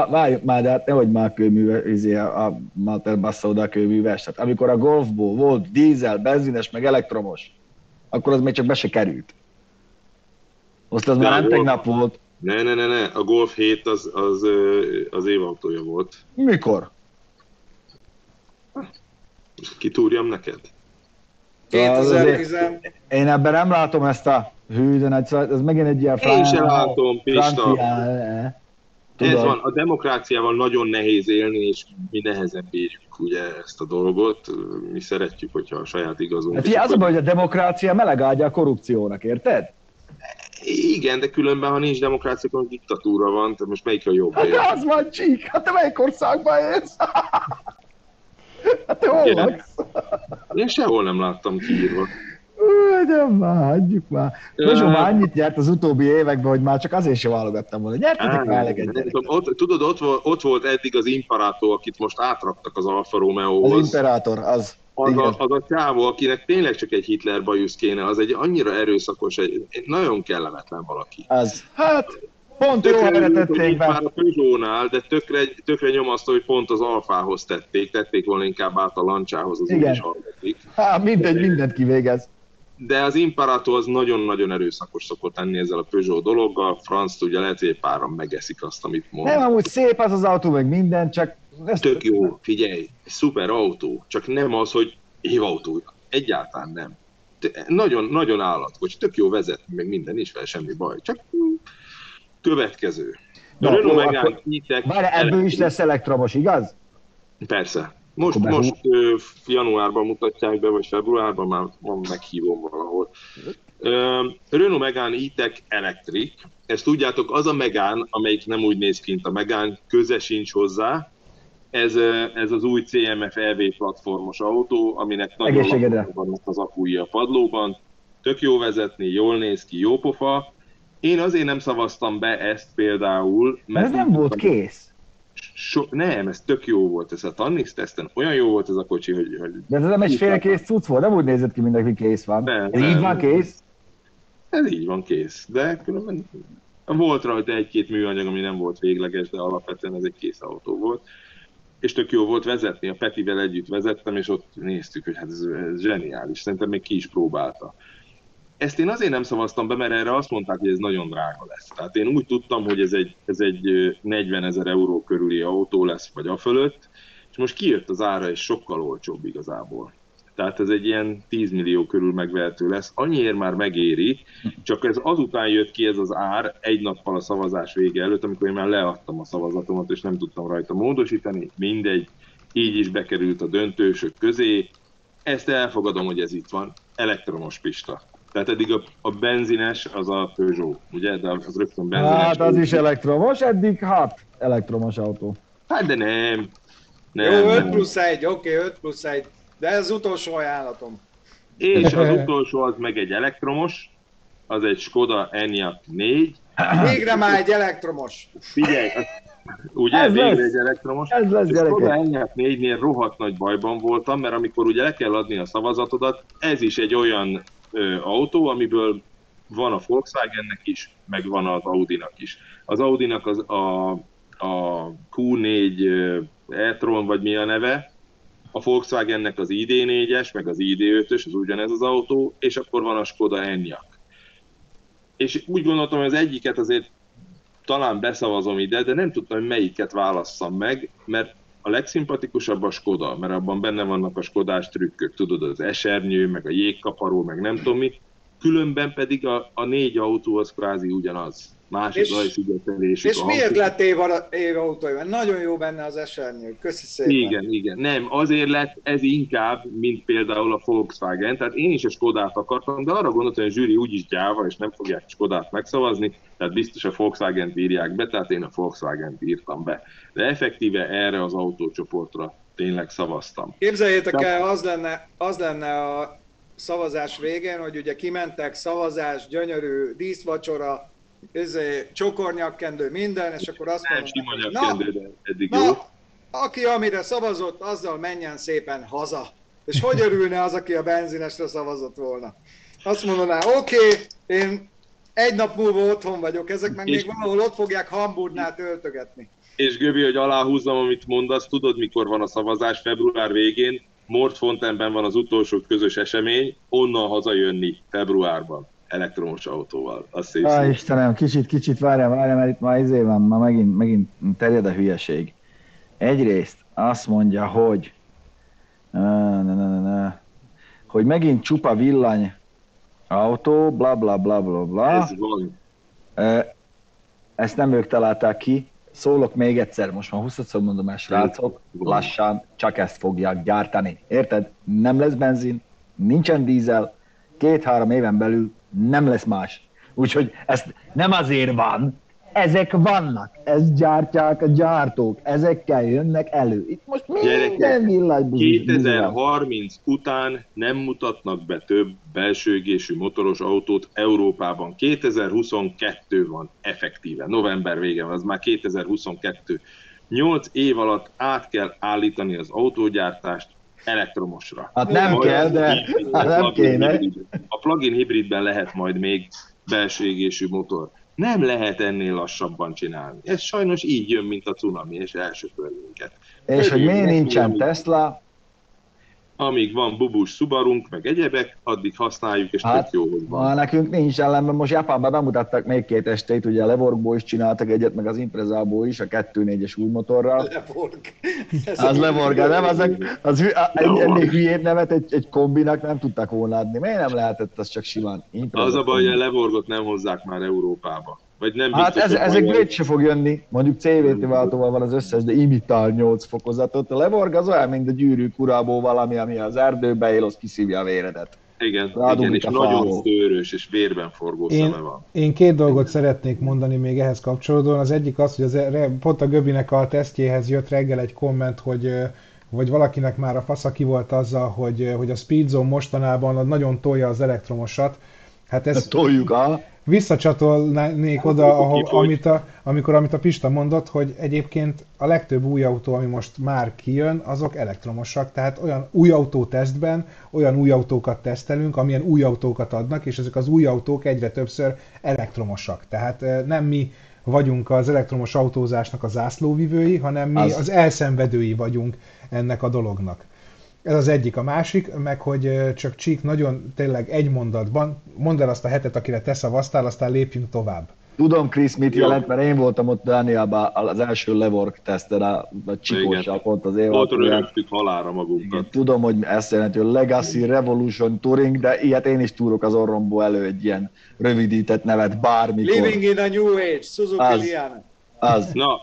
Várjuk már, de hát nehogy már kőműve, izé, a Mater Bassauda kőműves. Tehát amikor a Golfból volt dízel, benzines, meg elektromos, akkor az még csak be se került. Most az már nem tegnap volt. Ne, ne, ne, ne, a Golf 7 az, az, az évautója volt. Mikor? Kitúrjam neked? 2010. Én ebben nem látom ezt a hű, de ez megint egy ilyen Én sem látom, Pista. Tudod. Ez van, a demokráciával nagyon nehéz élni, és mi nehezen bírjuk ugye ezt a dolgot. Mi szeretjük, hogyha a saját igazunk. Hát az a hogy a demokrácia melegágya a korrupciónak, érted? Igen, de különben, ha nincs demokrácia, akkor diktatúra van, tehát most melyik a jobb? Hát az van, csík, hát te melyik országban élsz? Hát te hol laksz? Én sehol nem láttam kiírva. De már, hagyjuk már. Most már annyit nyert az utóbbi években, hogy már csak azért sem válogattam volna. Nyertetek már eleget ott, Tudod, ott, volt, ott volt eddig az Imperator, akit most átraktak az Alfa Romeo-hoz. Az Imperator, az. Az a, az a csávó, akinek tényleg csak egy Hitler bajusz kéne, az egy annyira erőszakos, egy, egy nagyon kellemetlen valaki. Az. Hát, Pont jó helyre tették be. Már a Peugeot-nál, de tökre, tökre nyomasztó, hogy pont az Alfához tették, tették volna inkább át a Lancsához, az Igen. is Há, mindegy, mindent kivégez. De az Imparato az nagyon-nagyon erőszakos szokott lenni ezzel a Peugeot dologgal. Franz ugye lehet, hogy egy páran megeszik azt, amit mond. Nem, amúgy szép az az autó, meg minden, csak... Ezt... Tök jó, figyelj, szuper autó, csak nem az, hogy autó. Egyáltalán nem. Nagyon, nagyon állatkocsi, tök jó vezetni, meg minden, is fel semmi baj. Csak Következő. A no, Renault e Várj, ebből is lesz elektromos, igaz? Persze. Most, most ö, januárban mutatják be, vagy februárban, már van meghívom valahol. Ö, Renault Megane e Electric, ezt tudjátok, az a Megane, amelyik nem úgy néz ki, mint a Megane, köze sincs hozzá, ez, ez az új CMF EV platformos autó, aminek nagyon vannak az akúi a padlóban, tök jó vezetni, jól néz ki, jó pofa, én azért nem szavaztam be ezt például, mert... Ez nem volt kész. So, nem, ez tök jó volt, ez a Tannix teszten olyan jó volt ez a kocsi, hogy... hogy De ez nem egy fél kész cucc volt, nem úgy nézett ki, mindenki kész van. Nem, ez nem, így van kész? Ez így van kész, de különben volt rajta egy-két műanyag, ami nem volt végleges, de alapvetően ez egy kész autó volt. És tök jó volt vezetni, a Petivel együtt vezettem, és ott néztük, hogy hát ez, ez zseniális, szerintem még ki is próbálta ezt én azért nem szavaztam be, mert erre azt mondták, hogy ez nagyon drága lesz. Tehát én úgy tudtam, hogy ez egy, ez egy 40 ezer euró körüli autó lesz, vagy a fölött, és most kijött az ára, és sokkal olcsóbb igazából. Tehát ez egy ilyen 10 millió körül megvehető lesz. Annyiért már megéri, csak ez azután jött ki ez az ár egy nappal a szavazás vége előtt, amikor én már leadtam a szavazatomat, és nem tudtam rajta módosítani. Mindegy, így is bekerült a döntősök közé. Ezt elfogadom, hogy ez itt van. Elektromos pista. Tehát eddig a, a benzines az a Peugeot, ugye? De az rögtön benzines. Hát az is elektromos, eddig hat elektromos autó. Hát de nem. nem Jó, 5 plusz 1, oké, okay, 5 plusz 1. De ez az utolsó ajánlatom. És az utolsó az meg egy elektromos, az egy Skoda Enyaq 4. Végre már egy elektromos. Figyelj, ugye ez végre lesz. egy elektromos. Ez lesz, a Skoda Enyaq 4-nél rohadt nagy bajban voltam, mert amikor ugye le kell adni a szavazatodat, ez is egy olyan autó, amiből van a Volkswagennek is, meg van az Audinak is. Az Audinak az a, a Q4 e-tron, vagy mi a neve, a Volkswagennek az ID4-es, meg az ID5-ös, az ugyanez az autó, és akkor van a Skoda Enyaq. És úgy gondoltam, hogy az egyiket azért talán beszavazom ide, de nem tudtam, hogy melyiket válasszam meg, mert a legszimpatikusabb a Skoda, mert abban benne vannak a Skodás trükkök, tudod, az esernyő, meg a jégkaparó, meg nem tudom mi, különben pedig a, a négy az kvázi ugyanaz. Másik zajszigetelésük. És miért lett év, év autója? Nagyon jó benne az esernyő. Köszi szépen. Igen, igen. Nem, azért lett ez inkább, mint például a Volkswagen. Tehát én is a Skodát akartam, de arra gondoltam, hogy a zsűri úgyis gyáva, és nem fogják Skodát megszavazni, tehát biztos a Volkswagen-t írják be, tehát én a Volkswagen-t írtam be. De effektíve erre az autócsoportra tényleg szavaztam. Képzeljétek el, az lenne, az lenne a szavazás végén, hogy ugye kimentek, szavazás, gyönyörű díszvacsora, izé, csokornyakkendő, minden, és akkor azt mondom, na, eddig na, jó. aki amire szavazott, azzal menjen szépen haza. És hogy örülne az, aki a benzinesre szavazott volna? Azt mondaná, oké, okay, én egy nap múlva otthon vagyok, ezek meg még valahol ott fogják Hamburgnál töltögetni. És Göbi, hogy aláhúzzam, amit mondasz, tudod, mikor van a szavazás? Február végén, Mordfontenben van az utolsó közös esemény, onnan hazajönni februárban elektromos autóval. Az szép Á, Istenem, kicsit, kicsit várjál, várjál, mert itt már izé van, már megint, megint terjed a hülyeség. Egyrészt azt mondja, hogy ne, ne, ne, ne, hogy megint csupa villany autó, bla bla bla bla bla. Ez van. Ezt nem ők találták ki. Szólok még egyszer, most már 20 mondom el, srácok, lassan csak ezt fogják gyártani. Érted? Nem lesz benzin, nincsen dízel, két-három éven belül nem lesz más. Úgyhogy ez nem azért van, ezek vannak, ezt gyártják a gyártók, ezekkel jönnek elő. Itt most minden villanybusz. 2030 után nem mutatnak be több belső égésű motoros autót Európában. 2022 van effektíve, november vége van, az már 2022. 8 év alatt át kell állítani az autógyártást elektromosra. Hát nem majd kell, de hát nem kéne. A plug-in hibridben lehet majd még belső égésű motor. Nem lehet ennél lassabban csinálni. Ez sajnos így jön, mint a cunami, és elsöpör minket. És hogy miért nincsen Tesla, amíg van bubus szubarunk, meg egyebek, addig használjuk, és hát, tök jó, hogy van. Nekünk nincs ellenben, most Japánban bemutattak még két estét, ugye a Levorgból is csináltak egyet, meg az Imprezából is, a 2.4-es új motorral. Levorg. az Levorg, nem? Az, az, egy, ennél hülyébb nevet egy, egy kombinak nem tudtak volna adni. Miért nem lehetett az csak simán? Impreza az a baj, hogy a Levorgot nem hozzák már Európába. Vagy nem hát ez, ezek se fog jönni, mondjuk CVT váltóval van az összes, de imitál 8 fokozatot. A levorg az olyan, mint a gyűrű kurából valami, ami az erdőbe él, az kiszívja a véredet. Igen, igen és nagyon szőrös, és vérben forgó én, szeme van. Én két dolgot szeretnék mondani még ehhez kapcsolódóan. Az egyik az, hogy az, pont a Göbinek a tesztjéhez jött reggel egy komment, hogy vagy valakinek már a fasza ki volt azzal, hogy, hogy a Speedzone mostanában nagyon tolja az elektromosat. Hát ez, toljuk, a visszacsatolnék oda, ahol, amit a, amikor amit a Pista mondott, hogy egyébként a legtöbb új autó, ami most már kijön, azok elektromosak, tehát olyan új autó tesztben olyan új autókat tesztelünk, amilyen új autókat adnak, és ezek az új autók egyre többször elektromosak. Tehát nem mi vagyunk az elektromos autózásnak a zászlóvivői, hanem mi az, az elszenvedői vagyunk ennek a dolognak. Ez az egyik. A másik, meg hogy csak Csík nagyon tényleg egy mondatban, mondd el azt a hetet, akire te szavaztál, aztán lépjünk tovább. Tudom, Krisz, mit jelent, mert én voltam ott Dánielben az első Levork teszten, a, a Csikóssal pont az év. Ott rögtük halára magunkat. Igen, tudom, hogy ezt jelenti, hogy Legacy Revolution Touring, de ilyet én is túrok az orromból elő egy ilyen rövidített nevet bármikor. Living in a New Age, Suzuki az, Liana. Az. Na,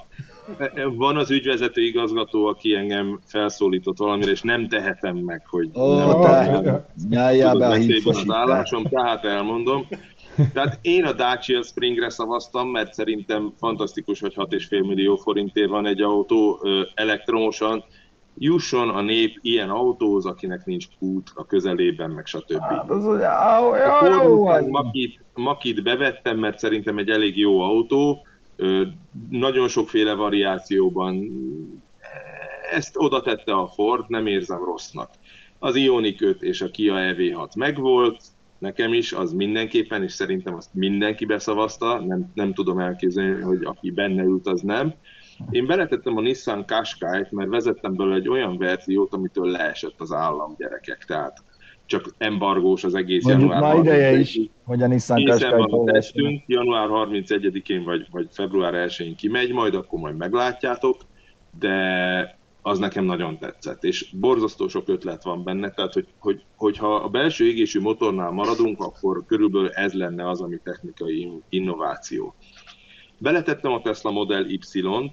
van az ügyvezető igazgató, aki engem felszólított valamire, és nem tehetem meg, hogy oh, nem te, tudod be az állásom, tehát elmondom. Tehát én a Dacia Springre szavaztam, mert szerintem fantasztikus, hogy 6,5 millió forintért van egy autó elektromosan. Jusson a nép ilyen autóhoz, akinek nincs út a közelében, meg stb. Hát az, a Makit, Makit bevettem, mert szerintem egy elég jó autó, nagyon sokféle variációban ezt oda tette a Ford, nem érzem rossznak. Az Ioniq 5 és a Kia EV6 megvolt, nekem is, az mindenképpen, és szerintem azt mindenki beszavazta, nem, nem tudom elképzelni, hogy aki benne ült, az nem. Én beletettem a Nissan Qashqai-t, mert vezettem belőle egy olyan verziót, amitől leesett az állam gyerekek, tehát csak embargós az egész Mondjuk január már ideje is, hogy a Nissan van a tesztünk, január 31-én vagy, vagy február 1-én kimegy, majd akkor majd meglátjátok, de az nekem nagyon tetszett, és borzasztó sok ötlet van benne, tehát hogy, hogy, hogyha a belső égésű motornál maradunk, akkor körülbelül ez lenne az, ami technikai innováció. Beletettem a Tesla Model Y-t,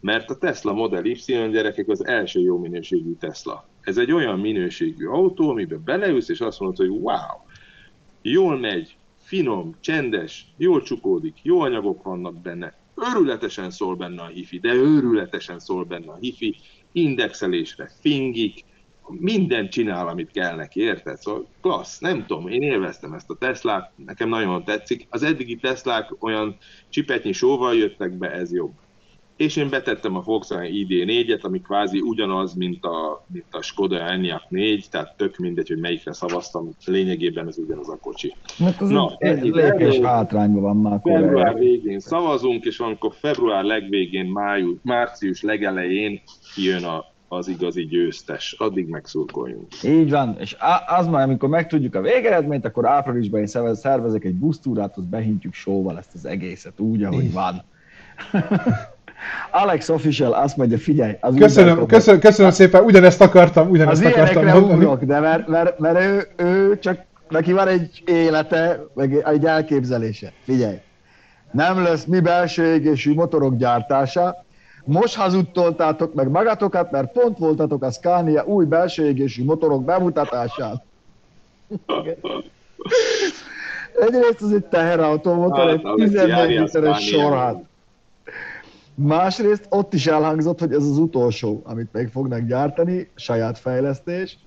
mert a Tesla Model Y gyerekek az első jó minőségű Tesla. Ez egy olyan minőségű autó, amiben beleülsz, és azt mondod, hogy wow, jól megy, finom, csendes, jól csukódik, jó anyagok vannak benne, őrületesen szól benne a hifi, de őrületesen szól benne a hifi, indexelésre fingik, mindent csinál, amit kell neki, érted? Szóval klassz, nem tudom, én élveztem ezt a Teslát, nekem nagyon tetszik. Az eddigi Teslák olyan csipetnyi sóval jöttek be, ez jobb és én betettem a Volkswagen ID4-et, ami kvázi ugyanaz, mint a, mint a Skoda Enyaq 4, tehát tök mindegy, hogy melyikre szavaztam, lényegében ez ugyanaz a kocsi. Mert az Na, egy lépés hátrányban van már. Február végén szavazunk, és amikor február legvégén, május, március legelején jön a, az igazi győztes. Addig megszurkoljunk. Így van, és az már, amikor megtudjuk a végeredményt, akkor áprilisban én szervezek egy busztúrát, az behintjük sóval ezt az egészet úgy, ahogy van. Alex Official azt mondja, figyelj. Az köszönöm, köszönöm, köszönöm szépen, ugyanezt akartam, ugyanezt az akartam mondani. Ugrok, de mert, mert, mert ő, ő, csak neki van egy élete, meg egy elképzelése. Figyelj, nem lesz mi belső égésű motorok gyártása, most hazudtoltátok meg magatokat, mert pont voltatok a Scania új belső égésű motorok bemutatásán. Egyrészt az egy teherautó motor, hát, egy 14 literes sorház. Másrészt ott is elhangzott, hogy ez az utolsó, amit meg fognak gyártani, saját fejlesztés,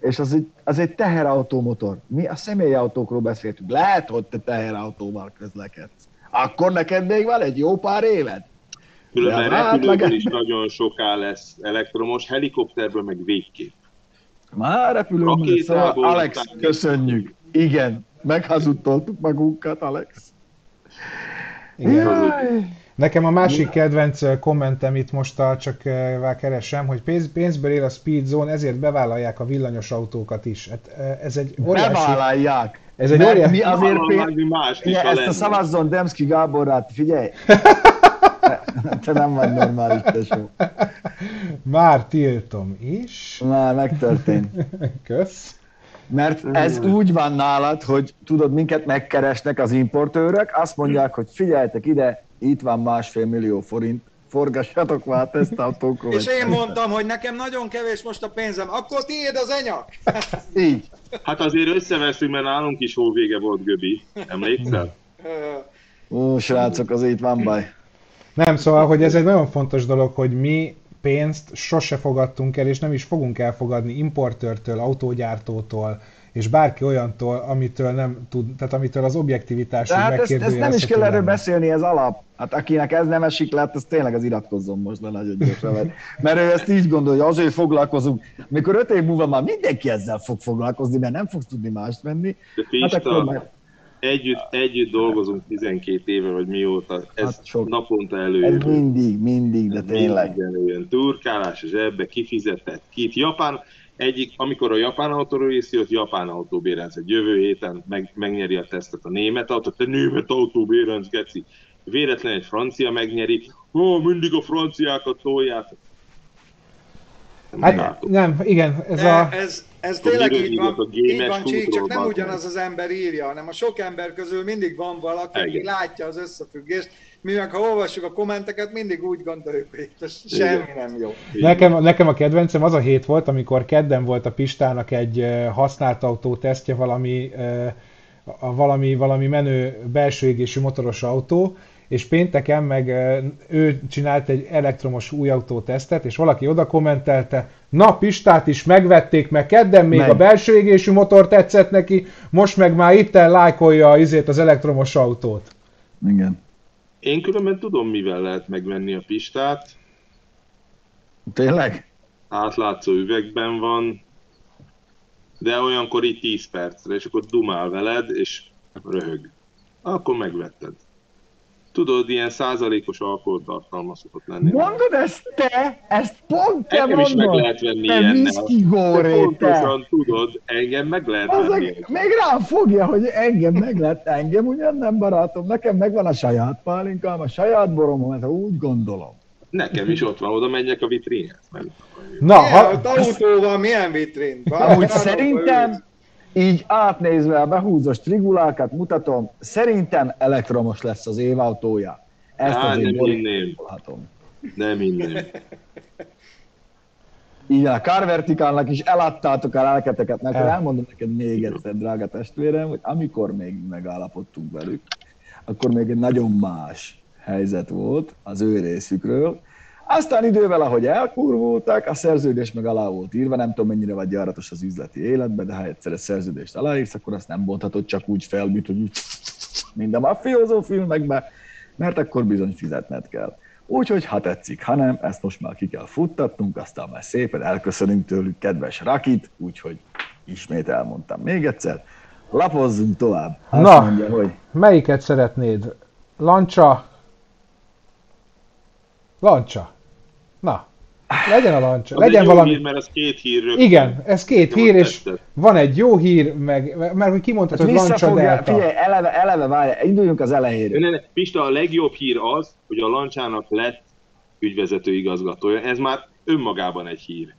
és az egy, az egy teherautómotor. Mi a személyautókról beszéltünk. Lehet, hogy te teherautóval közlekedsz. Akkor neked még van egy jó pár éved. Különben hát, repülőből is nagyon soká lesz elektromos, helikopterből meg végképp. Már repülőből szóval Alex, köszönjük. Igen, meghazudtoltuk magunkat, Alex. Igen. Nekem a másik kedvenc kommentem itt most a, csak keresem, hogy pénz, pénzből él a Speed Zone, ezért bevállalják a villanyos autókat is. Hát, ez egy óriási... Bevállalják! Ez egy óriási... Mi azért pénz... más is ja, ezt a szavazzon Demszki Gáborát, figyelj! Te nem vagy normális, tesó. Már tiltom is. Már megtörtént. Kösz. Mert ez úgy van nálad, hogy tudod, minket megkeresnek az importőrök, azt mondják, hogy figyeljetek ide, itt van másfél millió forint, forgassatok már tesztautókról. És én mondtam, hogy nekem nagyon kevés most a pénzem, akkor tiéd az enyak. Így. Hát azért összeveszünk, mert nálunk is hóvége volt Göbi. Emlékszel? Ó, srácok, az itt van baj. Nem, szóval, hogy ez egy nagyon fontos dolog, hogy mi pénzt sose fogadtunk el, és nem is fogunk elfogadni importőrtől, autógyártótól, és bárki olyantól, amitől nem tud, tehát amitől az objektivitás hát ezt, ezt nem is kell erről beszélni, ez alap. Hát akinek ez nem esik le, az tényleg az iratkozzon most le nagyon gyorsan, mert, mert ő ezt így gondolja, azért foglalkozunk. Mikor öt év múlva már mindenki ezzel fog foglalkozni, mert nem fogsz tudni mást venni. De hát akkor már együtt, együtt dolgozunk 12 éve, vagy mióta, ez hát sok. naponta előjön. Ez mindig, mindig, de tényleg. Mindig Turkálás, zsebbe, kifizetett, kit. Japán, egyik, amikor a japán autóról is jött, japán autó bérenc, egy jövő héten meg, megnyeri a tesztet a német autó, te német autó bérenc, geci. Véletlen egy francia megnyeri, ó, mindig a franciákat tolják. Hát, nem, igen, ez a... Ez, ez tényleg így van, így van csík, csak nem ugyanaz az ember írja, hanem a sok ember közül mindig van valaki, aki látja az összefüggést, mi meg ha olvassuk a kommenteket, mindig úgy gondoljuk, hogy ez semmi nem jó. Nekem, nekem a kedvencem az a hét volt, amikor kedden volt a Pistának egy használt autó tesztje, valami, valami, valami menő belső égésű motoros autó, és pénteken meg ő csinált egy elektromos új autó tesztet, és valaki oda kommentelte, na Pistát is megvették, meg kedden még meg. a belső égésű motor tetszett neki, most meg már itt lájkolja izét az elektromos autót. Igen. Én különben tudom, mivel lehet megvenni a Pistát. Tényleg? Átlátszó üvegben van, de olyankor így 10 percre, és akkor dumál veled, és röhög. Akkor megvetted. Tudod, ilyen százalékos alkoholtartalma szokott lenni. Mondod ezt te? Ezt pont te engem mondod? is meg lehet venni te ilyennel. Pontosan tudod, engem meg lehet Azok, venni. Még rám fogja, hogy engem meg lehet. Engem ugyan nem barátom. Nekem megvan a saját pálinkám, a saját borom, mert úgy gondolom. Nekem is ott van, oda menjek a vitrínhez. Na, ha... Autóval milyen vitrín? Amúgy szerintem, így átnézve a behúzós trigulákat mutatom, szerintem elektromos lesz az évautója. Ezt Á, azért nem inném. Nem inném. Így a Carverticalnak is eladtátok a lelketeket, mert El. elmondom neked még egyszer, drága testvérem, hogy amikor még megállapodtunk velük, akkor még egy nagyon más helyzet volt az ő részükről, aztán idővel, ahogy elkurvultak, a szerződés meg alá volt írva, nem tudom mennyire vagy járatos az üzleti életben, de ha egyszer egy szerződést aláírsz, akkor azt nem bonthatod csak úgy fel, mint hogy úgy, mind a mafiózó filmekben, mert akkor bizony fizetned kell. Úgyhogy ha tetszik, ha nem, ezt most már ki kell futtatnunk, aztán már szépen elköszönünk tőlük, kedves Rakit, úgyhogy ismét elmondtam még egyszer. Lapozzunk tovább. Azt Na, mondja, hogy... melyiket szeretnéd? Lancsa? Lancsa. Na, legyen a lancsa. Az legyen valami... Hír, mert ez két hír rögtön. Igen, ez két hír, és tetszett. van egy jó hír, meg, mert hogy kimondtad, hát hogy lancsa delta. Figyelj, eleve, eleve várj, induljunk az elejéről. Pista, a legjobb hír az, hogy a lancsának lett ügyvezető igazgatója. Ez már önmagában egy hír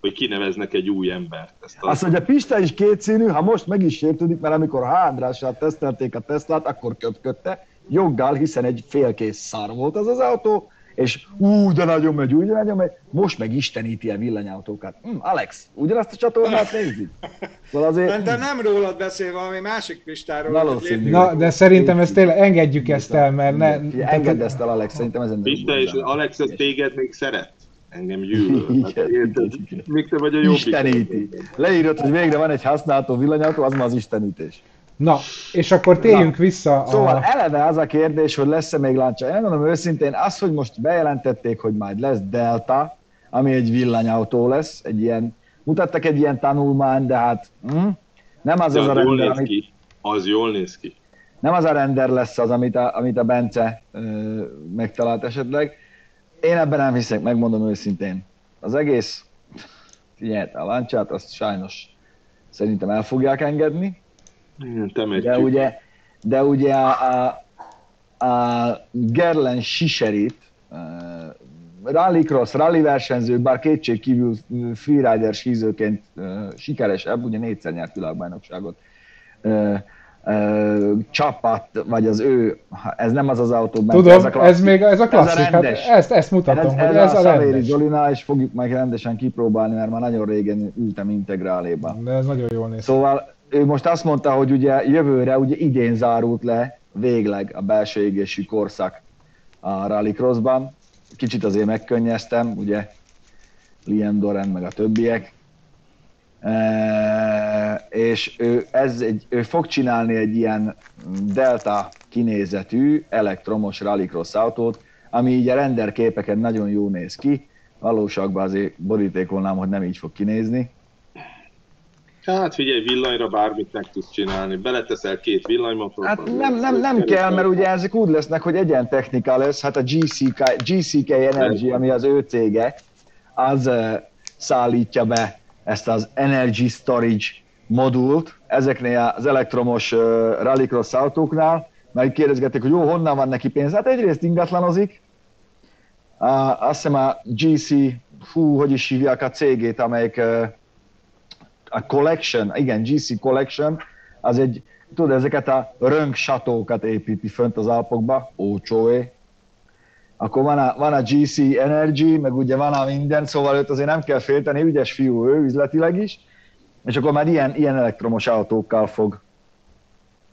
hogy kineveznek egy új embert. Ezt az... Azt mondja, Pista is kétszínű, ha most meg is sértődik, mert amikor a Andrással tesztelték a Teslát, akkor köpködte, joggal, hiszen egy félkész szár volt az az autó, és úgy de nagyon megy, úgy de nagyon megy, most meg isteníti a villanyautókat. Hm, Alex, ugyanazt a csatornát nézi? Szóval azért... De nem rólad beszél, valami másik Pistáról. Valószínű. Na, de szerintem ezt tényleg engedjük ezt el, mert ne... Engedd ezt el, Alex, szerintem ezen Pista és Alex, ez téged még szeret. Engem gyűlöl. Hát, még te vagy a jobb. Isteníti. Leírod, hogy végre van egy használható villanyautó, az ma az istenítés. Na, és akkor térjünk Na. vissza. A... Szóval eleve az a kérdés, hogy lesz-e még láncsa. Én mondom őszintén, az, hogy most bejelentették, hogy majd lesz Delta, ami egy villanyautó lesz, egy ilyen, mutattak egy ilyen tanulmány, de hát hm, nem az de az a rendszer, amit... Ki. Az jól néz ki. Nem az a render lesz az, amit a, amit a Bence ö, megtalált esetleg. Én ebben nem hiszek, megmondom őszintén. Az egész, figyelj, a láncsát azt sajnos szerintem el fogják engedni. Igen, de ugye, de ugye a, a, a Gerlen Siserit, rallycross, rally versenyző, bár kétség kívül freerider sízőként sikeresebb, ugye négyszer nyert világbajnokságot, csapat, vagy az ő, ez nem az az autó, mert Tudom, ez, a klasszik, ez még ez a klasszik, ez a hát ezt, ezt mutatom, ez, ez, hogy ez a, a Szavéri és fogjuk majd rendesen kipróbálni, mert már nagyon régen ültem integráléba. De ez nagyon jól néz. Szóval ő most azt mondta, hogy ugye jövőre, ugye idén zárult le végleg a belső égésű korszak a rallycrossban. Kicsit azért megkönnyeztem, ugye Liam Doran meg a többiek, és ő, ez egy, ő fog csinálni egy ilyen delta kinézetű elektromos rallycross autót, ami így a render képeken nagyon jó néz ki, valóságban azért borítékolnám, hogy nem így fog kinézni. Hát figyelj, villanyra bármit meg tudsz csinálni, beleteszel két villanymotort. Hát nem, nem, nem kell, mert ugye ezek úgy lesznek, hogy egyen technika lesz, hát a GCK, GCK Energy, ami az ő cége, az szállítja be ezt az Energy Storage modult ezeknél az elektromos uh, rallycross autóknál, mert kérdezgették, hogy jó, honnan van neki pénz. Hát egyrészt ingatlanozik, uh, azt hiszem a GC, hú, hogy is hívják a cégét, amelyik uh, a Collection, igen, GC Collection, az egy, tudod, ezeket a rönksatókat építi fönt az Alpokba, ócsóé, akkor van a, van a GC Energy, meg ugye van a minden, szóval őt azért nem kell félteni, ügyes fiú ő üzletileg is, és akkor már ilyen, ilyen elektromos autókkal fog,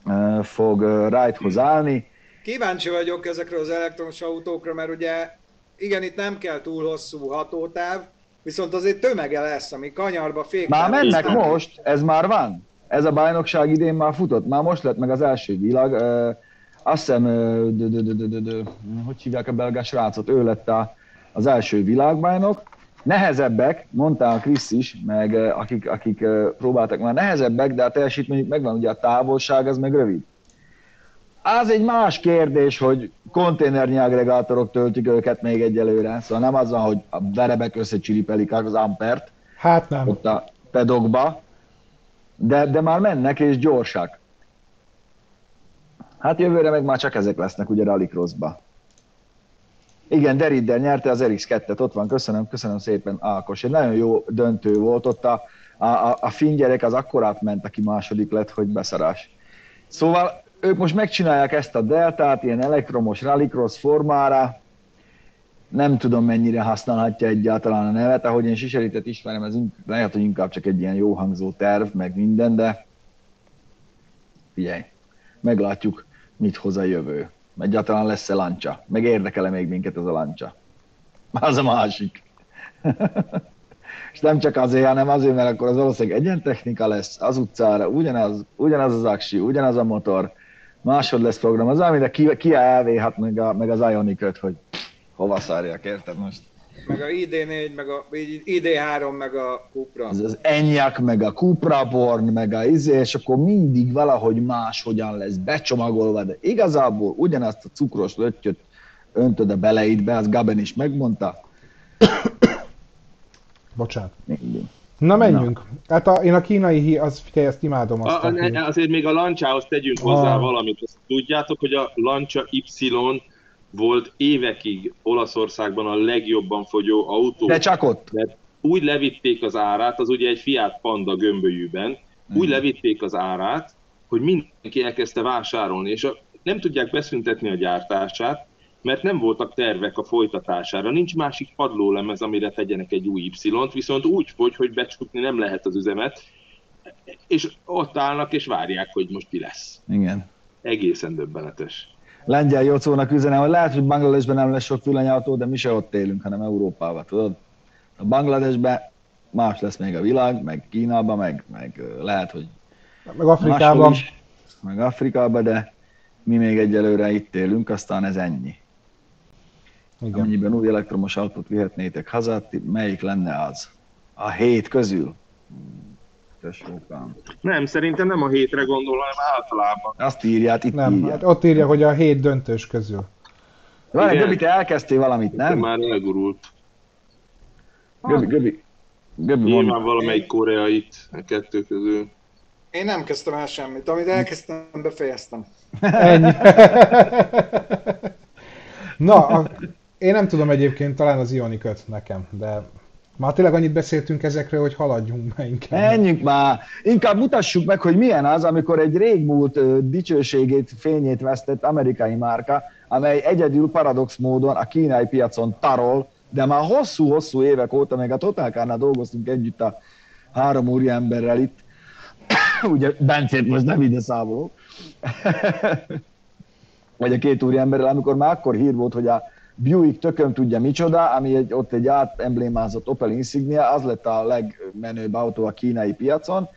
uh, fog uh, ride állni. Kíváncsi vagyok ezekről az elektromos autókra, mert ugye igen, itt nem kell túl hosszú hatótáv, viszont azért tömege lesz, ami kanyarba fék. Már mennek most, ez már van. Ez a bajnokság idén már futott, már most lett meg az első világ. Uh, azt hiszem, hogy hívják a belgás rácot, ő lett a, az első világbajnok. Nehezebbek, mondta a Krisz is, meg akik, akik próbáltak már nehezebbek, de a teljesítményük megvan, ugye a távolság az meg rövid. Az egy más kérdés, hogy konténernyi agregátorok töltik őket még egyelőre, szóval nem az van, hogy a verebek összecsiripelik az ampert, hát nem. ott a pedokba, de, de már mennek és gyorsak. Hát jövőre meg már csak ezek lesznek ugye rallycrossba. Igen, Deridder nyerte az RX2-et, ott van, köszönöm, köszönöm szépen Ákos. Egy nagyon jó döntő volt ott, a, a, a finn gyerek az akkorát ment, aki második lett, hogy beszarás. Szóval ők most megcsinálják ezt a deltát, ilyen elektromos rallycross formára, nem tudom mennyire használhatja egyáltalán a nevet, ahogy én Siseritet ismerem, ez lehet, hogy inkább csak egy ilyen jó hangzó terv, meg minden, de figyelj, meglátjuk, mit hoz a jövő. Egyáltalán lesz-e lancsa, meg érdekele még minket ez a lancsa. Az a másik. És nem csak azért, hanem azért, mert akkor az valószínűleg egyentechnika lesz, az utcára, ugyanaz, ugyanaz az aksi, ugyanaz a motor, másod lesz program, az amire ki, ki a lv meg, a, meg az ionic hogy hova szárják, érted most? Meg a ID4, meg a ID3, meg a Cupra. Ez az Enyaq, meg a Cupra Born, meg a izé, és akkor mindig valahogy más hogyan lesz becsomagolva, de igazából ugyanazt a cukros löttyöt öntöd a beleidbe, az Gaben is megmondta. Bocsánat. Mindig. Na menjünk. Na. Hát a, én a kínai, az, figyelj, ezt imádom. Azt a, a, azért még a lancsához tegyünk hozzá ah. valamit. Azt tudjátok, hogy a lancsa Y volt évekig Olaszországban a legjobban fogyó autó. De csak ott. De úgy levitték az árát, az ugye egy Fiat Panda gömbölyűben, úgy mm. levitték az árát, hogy mindenki elkezdte vásárolni, és a, nem tudják beszüntetni a gyártását, mert nem voltak tervek a folytatására. Nincs másik padlólemez, amire tegyenek egy új Y-t, viszont úgy fogy, hogy becsukni nem lehet az üzemet, és ott állnak és várják, hogy most mi lesz. Igen. Egészen döbbenetes lengyel Jocónak üzenem, hogy lehet, hogy Bangladesben nem lesz sok villanyautó, de mi se ott élünk, hanem Európában, tudod? A Bangladesben más lesz még a világ, meg Kínában, meg, meg lehet, hogy meg Afrikában. Is, meg Afrikában, de mi még egyelőre itt élünk, aztán ez ennyi. Igen. Amennyiben új elektromos autót vihetnétek haza, melyik lenne az? A hét közül? tesókám. Nem, szerintem nem a hétre gondol, hanem általában. Azt írját, itt Nem, írja. hát ott írja, hogy a hét döntős közül. Várj. Göbi, te elkezdtél valamit, nem? Már elgurult. Göbi, Göbi, Göbi Nyilván mond. valamelyik koreait a kettő közül. Én nem kezdtem el semmit. Amit elkezdtem, befejeztem. Ennyi. Na, a, én nem tudom egyébként, talán az Ioni köt nekem, de már tényleg annyit beszéltünk ezekről, hogy haladjunk már inkább. Menjünk már! Inkább mutassuk meg, hogy milyen az, amikor egy régmúlt dicsőségét, fényét vesztett amerikai márka, amely egyedül paradox módon a kínai piacon tarol, de már hosszú-hosszú évek óta, meg a Totalkárnál dolgoztunk együtt a három úriemberrel itt, ugye Bencét most nem ide számolok, vagy a két úriemberrel, amikor már akkor hír volt, hogy a Buick tököm tudja micsoda, ami egy, ott egy átemblémázott Opel Insignia, az lett a legmenőbb autó a kínai piacon,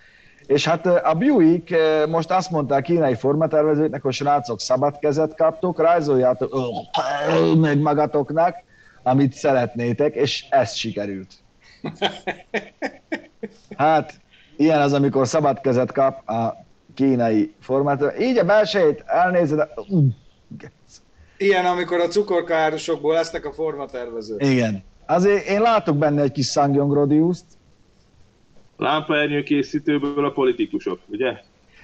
és hát a Buick eh, most azt mondta a kínai formatervezőknek, hogy srácok, szabad kezet kaptok, rajzoljátok meg magatoknak, amit szeretnétek, és ez sikerült. Hát, ilyen az, amikor szabad kezet kap a kínai formatervező. Így a belsejét elnézed, uh, Ilyen, amikor a cukorkárosokból lesznek a formatervezők. igen. Azért én látok benne egy kis Sangyong Rodiuszt, Lámpaernyő készítőből a politikusok, ugye?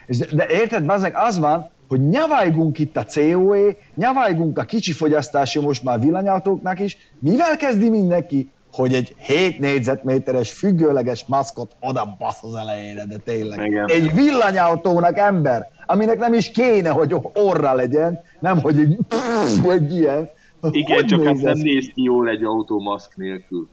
És de, de érted, bazeg, az van, hogy nyavajgunk itt a COE, nyavajgunk a kicsi fogyasztású most már villanyautóknak is, mivel kezdi mindenki? Hogy egy 7 négyzetméteres függőleges maszkot oda basz az elejére, de tényleg. Igen. Egy villanyautónak ember, aminek nem is kéne, hogy orra legyen, nem, hogy egy, egy ilyen. Igen, Hogy csak hát nem néz ki jól egy automaszk nélkül.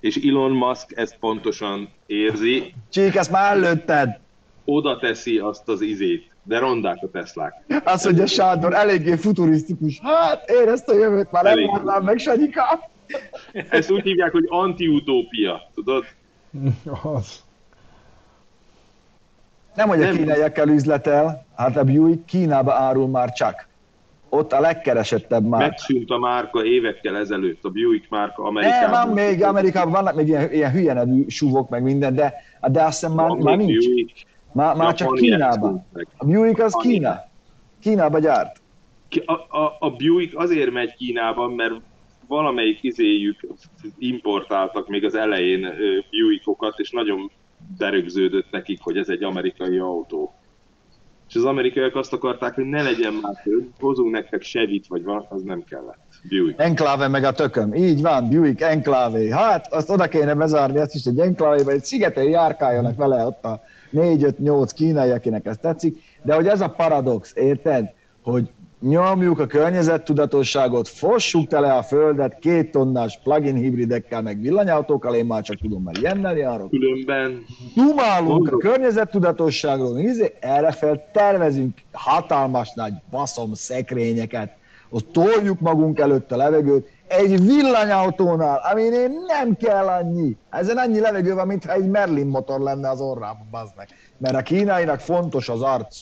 És Elon Musk ezt pontosan érzi, Csík, ezt már előtted. oda teszi azt az izét, de rondák a Teslák. Azt mondja Sándor, eléggé futurisztikus. Hát, én ezt a jövőt már nem várnám meg, Sanyika. Ezt úgy hívják, hogy anti-utópia, tudod? Az. Nem, hogy a Nem. kínaiakkel üzletel, hát a Buick Kínába árul már csak. Ott a legkeresettebb már. Megszűnt a márka évekkel ezelőtt, a Buick márka Amerikában. van még, Amerikában vannak még ilyen, ilyen hülye nevű súvok, meg minden, de, de azt hiszem már, már nincs. Buick, Már, már csak Kínában. A Buick az Kína. Kínába gyárt. A, a, a Buick azért megy Kínában, mert valamelyik izéjük importáltak még az elején Buickokat, és nagyon berögződött nekik, hogy ez egy amerikai autó. És az amerikaiak azt akarták, hogy ne legyen már több, hozunk nektek Chevy-t, vagy van, az nem kellett. Buick. Enclave meg a tököm. Így van, Buick Enclave. Hát, azt oda kéne bezárni, ezt is egy enclave egy szigeten járkáljanak vele ott a 4-5-8 kínai, akinek ez tetszik. De hogy ez a paradox, érted? Hogy nyomjuk a környezettudatosságot, fossuk tele a földet két tonnás plug-in hibridekkel, meg villanyautókkal, én már csak tudom, mert ilyennel járok. Különben Dumálunk a környezettudatosságról, izé, erre fel tervezünk hatalmas nagy baszom szekrényeket, ott toljuk magunk előtt a levegőt, egy villanyautónál, amin én nem kell annyi. Ezen annyi levegő van, mintha egy Merlin motor lenne az orrában, bazd meg. Mert a kínainak fontos az arc.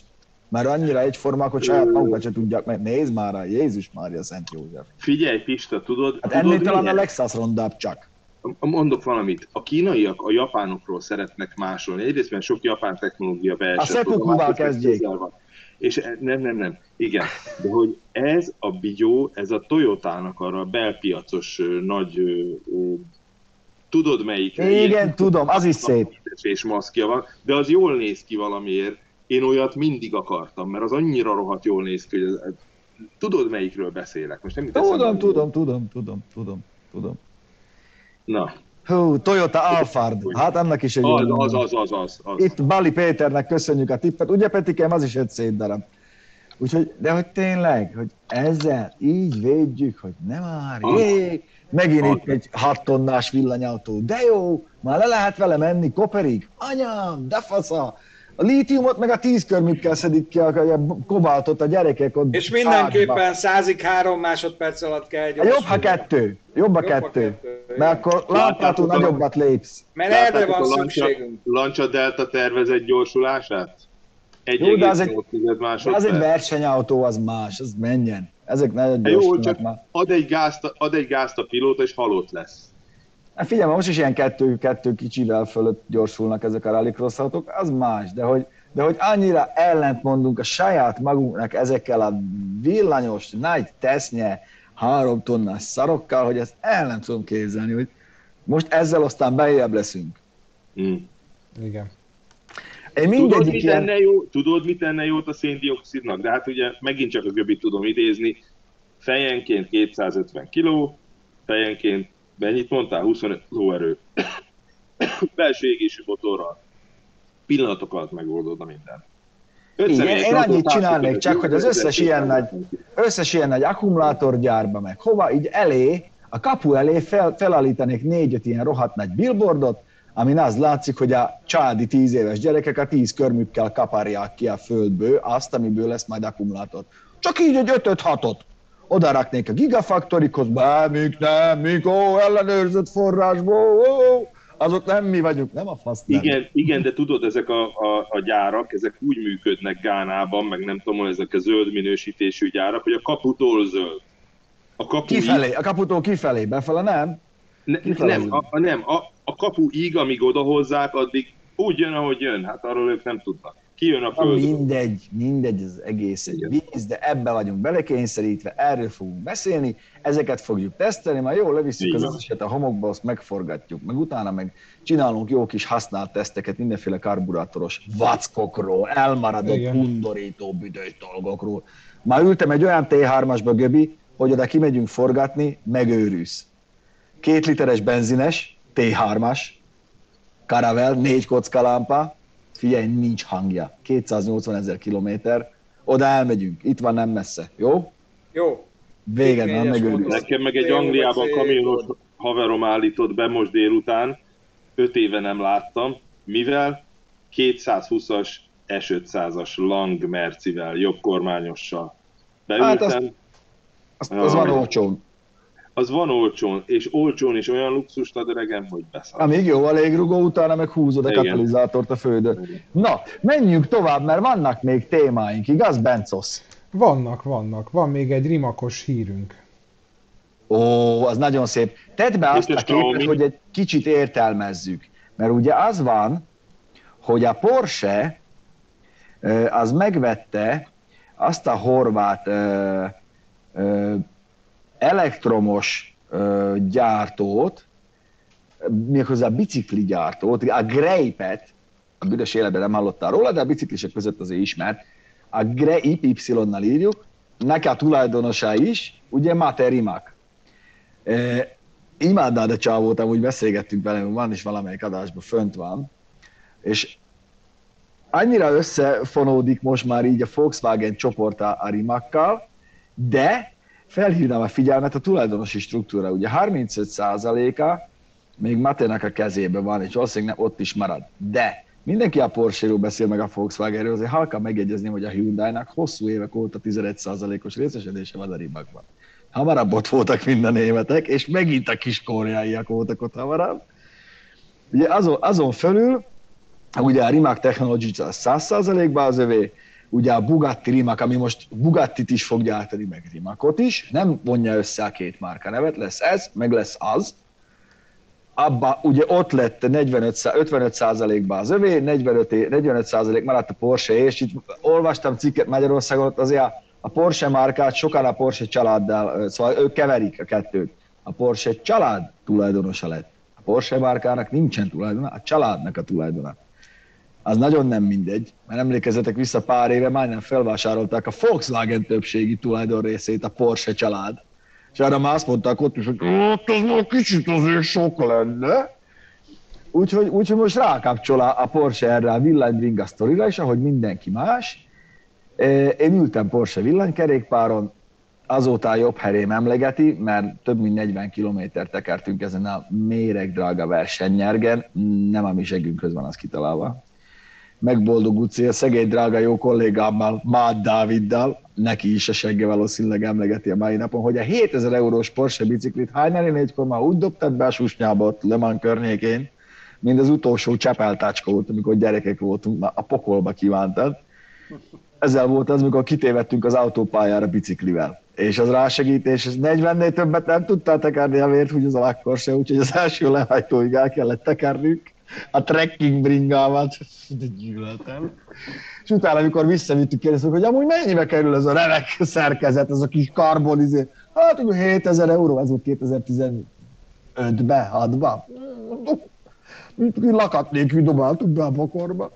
Mert annyira egyformák, hogy saját magukat se tudják meg. Nézd már rá, Jézus Mária Szent József. figyelj Pista, tudod, Hát tudod ennél talán a? Lexus rondább csak. Mondok valamit. A kínaiak a japánokról szeretnek másolni. Egyrészt, mert sok japán technológia beesett. A másrészt kezdjék. És e- nem, nem, nem. Igen. De hogy ez a bigyó, ez a Toyotának arra a belpiacos nagy, tudod melyik? Igen, tudom, az is szép. És maszkja van, de az jól néz ki valamiért. Én olyat mindig akartam, mert az annyira rohadt jól néz ki, hogy ez, tudod melyikről beszélek. Most nem Tudom, tudom, tudom, tudom, tudom, tudom. Na, Hú, Toyota Alphard, hát annak is egy az, jó az, az, az, az, az. Itt Bali Péternek köszönjük a tippet, ugye Petikem, az is egy szép darab. Úgyhogy, de hogy tényleg, hogy ezzel így védjük, hogy nem már, jé, megint Az. itt egy 6 tonnás villanyautó, de jó, már le lehet vele menni Koperig, anyám, de fasza, a lítiumot meg a tíz körmükkel szedik ki a, a kobaltot a gyerekek ott. És mindenképpen százig három másodperc alatt kell A jobb, ha kettő. Jobb a kettő. kettő, Mert akkor látható nagyobbat lépsz. Mert erre van szükségünk. Lancia Delta tervezett gyorsulását? Jó, de az egy- 1,8 De az egy versenyautó, az más, az menjen. Ezek nagyon Hát Jó, gyorsulnak csak már. ad egy, gázt, ad egy gázt a pilóta, és halott lesz. Hát figyelj, most is ilyen kettő-kettő kicsivel fölött gyorsulnak ezek a rallycross autók, az más, de hogy, de hogy annyira ellent mondunk a saját magunknak ezekkel a villanyos, nagy tesznye, három tonnás szarokkal, hogy ezt el nem tudom képzelni, hogy most ezzel aztán bejebb leszünk. Mm. Igen. Én tudod, mit ilyen... enne jó, tudod, mit tenne jót a széndiokszidnak? De hát ugye megint csak a göbit tudom idézni. Fejenként 250 kg, fejenként mennyit mondtál? 25 lóerő. Belső égésű motorral. Pillanatok alatt megoldódna minden. Igen, én annyit csinálnék csak, hogy az összes ilyen, nagy, összes ilyen nagy akkumulátorgyárba meg hova, így elé, a kapu elé fel, felállítanék négy-öt ilyen rohadt nagy billboardot, amin az látszik, hogy a családi tíz éves gyerekek a tíz körmükkel kaparják ki a földből azt, amiből lesz majd akkumulátor. Csak így egy ötöt hatot. Oda raknék a gigafaktorikhoz, bármik nem, mik, ó, ellenőrzött forrásból, ó, azok nem mi vagyunk, nem a fasz. Nem. Igen, igen, de tudod, ezek a, a, a gyárak, ezek úgy működnek Gánában, meg nem tudom, ezek a zöld minősítésű gyárak, hogy a kaputól zöld. A kapu kifelé, a kaputól kifelé, befele nem? Ne, nem, a, nem, a, a kapu íg, amíg odahozzák, addig úgy jön, ahogy jön. Hát arról ők nem tudnak. Kijön a földről. Mindegy, mindegy, az egész egy víz, de ebbe vagyunk belekényszerítve, erről fogunk beszélni, ezeket fogjuk tesztelni, majd jól levisszük Igen. az összeset a homokba, azt megforgatjuk, meg utána meg csinálunk jó kis használt teszteket mindenféle karburátoros vackokról, elmaradott Igen. undorító büdös dolgokról. Már ültem egy olyan T3-asba, Göbi, hogy oda kimegyünk forgatni, megőrülsz. Két literes benzines, T3-as, Karavel, négy kocka lámpa, figyelj, nincs hangja. 280 ezer kilométer, oda elmegyünk, itt van nem messze, jó? Jó. Véged van, megőrülsz. Nekem meg egy Angliában kamionos haverom állított be most délután, öt éve nem láttam, mivel? 220-as S500-as Lang Mercivel, jobb kormányossal. Beültem, hát azt, azt, az van olcsón az van olcsón, és olcsón is olyan luxust ad öregem, hogy beszáll. Amíg jó a légrugó, utána meg húzod a Igen. katalizátort a földön. Na, menjünk tovább, mert vannak még témáink, igaz, Bencos? Vannak, vannak. Van még egy rimakos hírünk. Ó, az nagyon szép. Tedd be azt a képet, hogy egy kicsit értelmezzük. Mert ugye az van, hogy a Porsche az megvette azt a horvát elektromos ö, gyártót, méghozzá bicikli gyártót, a Greipet, a büdös életben nem hallottál róla, de a biciklisek között azért ismert, a Greip Y-nal írjuk, neki a tulajdonosa is, ugye Materimak. E, imádnád a csávót, amúgy beszélgettünk vele, van is valamelyik adásban, fönt van, és annyira összefonódik most már így a Volkswagen csoport a Rimakkal, de felhívnám a figyelmet a tulajdonosi struktúra. Ugye 35%-a még Maténak a kezében van, és valószínűleg ott is marad. De mindenki a Porsche-ról beszél, meg a Volkswagen-ről, azért halka megjegyezni, hogy a Hyundai-nak hosszú évek óta 11%-os részesedése van a ribakban. Hamarabb ott voltak mind a németek, és megint a kis koreaiak voltak ott hamarabb. Ugye azon, azon fölül, ugye a Rimac Technologies az 100%-ban az övé, ugye a Bugatti Rimac, ami most Bugattit is fog gyártani, meg Rimacot is, nem vonja össze a két márka nevet, lesz ez, meg lesz az. Abba ugye ott lett 45, 55 ba az övé, 45, 45% maradt a Porsche, és itt olvastam cikket Magyarországon, ott azért a Porsche márkát sokan a Porsche családdal, szóval ők keverik a kettőt. A Porsche család tulajdonosa lett. A Porsche márkának nincsen tulajdona, a családnak a tulajdona az nagyon nem mindegy, mert emlékezzetek vissza pár éve, majdnem felvásárolták a Volkswagen többségi tulajdon részét a Porsche család. És arra már azt mondták ott is, hogy ott az már kicsit azért sok lenne. Úgyhogy, úgyhogy most rákapcsol a Porsche erre a villanybringa sztorira, és ahogy mindenki más, én ültem Porsche villanykerékpáron, azóta a jobb herém emlegeti, mert több mint 40 kilométer tekertünk ezen a méreg drága versenynyergen, nem a mi segünkhöz van az kitalálva megboldogult a szegény drága jó kollégámmal, Mád Dáviddal, neki is a segge valószínűleg emlegeti a mai napon, hogy a 7000 eurós Porsche biciklit hány négykor már úgy dobtad be a susnyába ott Le Mans környékén, mint az utolsó csepeltácska volt, amikor gyerekek voltunk, már a pokolba kívántad. Ezzel volt az, amikor kitévettünk az autópályára biciklivel. és az rásegítés, és 40-nél többet nem tudtál tekerni a vért, hogy az akkor se, úgyhogy az első lehajtóig el kellett tekernünk a trekking bringával, de gyűlöltem. És utána, amikor visszavittük, kérdeztük, hogy amúgy mennyibe kerül ez a remek szerkezet, ez a kis karbonizé. Hát, 7000 euró, ez volt 2015-be, 6-ba. Lakat nélkül dobáltuk be a pokorba.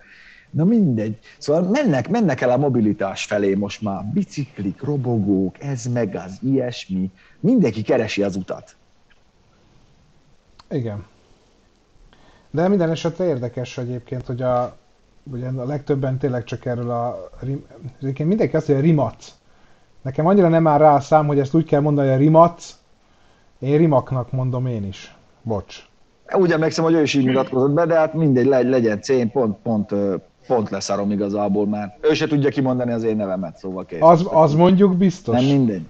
Na mindegy. Szóval mennek, mennek el a mobilitás felé most már. Biciklik, robogók, ez meg az, ilyesmi. Mindenki keresi az utat. Igen. De minden esetre érdekes egyébként, hogy a, ugye a legtöbben tényleg csak erről a... Egyébként mindenki azt mondja, rimac. Nekem annyira nem áll rá a szám, hogy ezt úgy kell mondani, hogy rimac. Én rimaknak mondom én is. Bocs. Úgy emlékszem, hogy ő is így mutatkozott be, de hát mindegy, legyen C, pont, pont, pont leszarom igazából, mert ő se tudja kimondani az én nevemet, szóval kész. Az, az mondjuk biztos. Nem mindegy.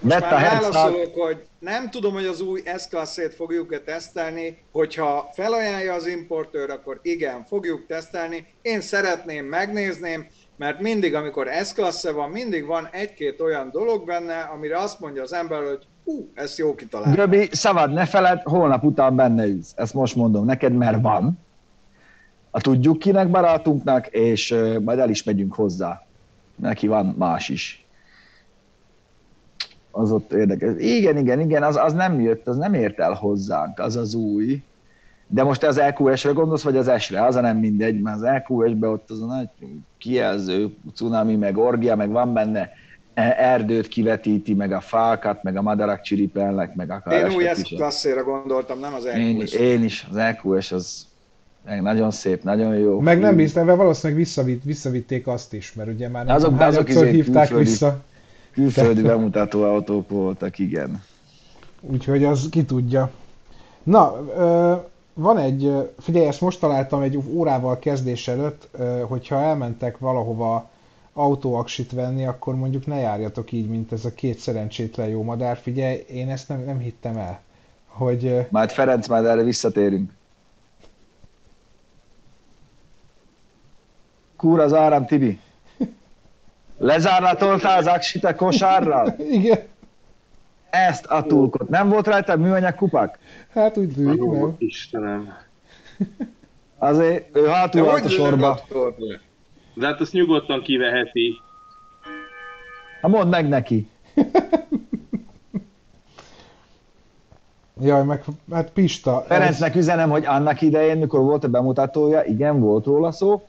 Már válaszolok, hogy nem tudom, hogy az új s fogjuk-e tesztelni, hogyha felajánlja az importőr, akkor igen, fogjuk tesztelni. Én szeretném, megnézném, mert mindig, amikor s van, mindig van egy-két olyan dolog benne, amire azt mondja az ember, hogy hú, ezt jó kitalálni. Göbi, szabad ne feled, holnap után benne ülsz. Ezt most mondom neked, mert van. A tudjuk kinek barátunknak, és majd el is megyünk hozzá. Neki van más is az ott érdekes. Igen, igen, igen, az, az nem jött, az nem ért el hozzánk, az az új. De most az EQS-re gondolsz, vagy az S-re? Az a nem mindegy, mert az EQS-be ott az a nagy kijelző, cunami, meg orgia, meg van benne e, erdőt kivetíti, meg a fákat, meg a madarak csiripelnek, meg akár Én új s klasszéra gondoltam, nem az EQS. Én, én is, az EQS az nagyon szép, nagyon jó. Meg nem bíztam, mert valószínűleg visszavitt, visszavitték azt is, mert ugye már nem azok, azok izé hívták külföldi, vissza. Külföldi bemutató autók voltak, igen. Úgyhogy az ki tudja. Na, van egy, figyelj, ezt most találtam egy órával kezdés előtt, hogyha elmentek valahova autóaksit venni, akkor mondjuk ne járjatok így, mint ez a két szerencsétlen jó madár. Figyelj, én ezt nem, nem hittem el. Hogy... Majd Ferenc, majd erre visszatérünk. Kúr az áram, Tibi. Lezárlatoltál az aksit a kosárral? Igen. Ezt a túlkot. Nem volt rajta műanyag kupak? Hát úgy tűnik, nem. Istenem. Azért ő hátul volt a sorba. De hát azt nyugodtan kiveheti. Ha mondd meg neki. Jaj, meg hát Pista. Ferencnek ez... üzenem, hogy annak idején, mikor volt a bemutatója, igen, volt róla szó,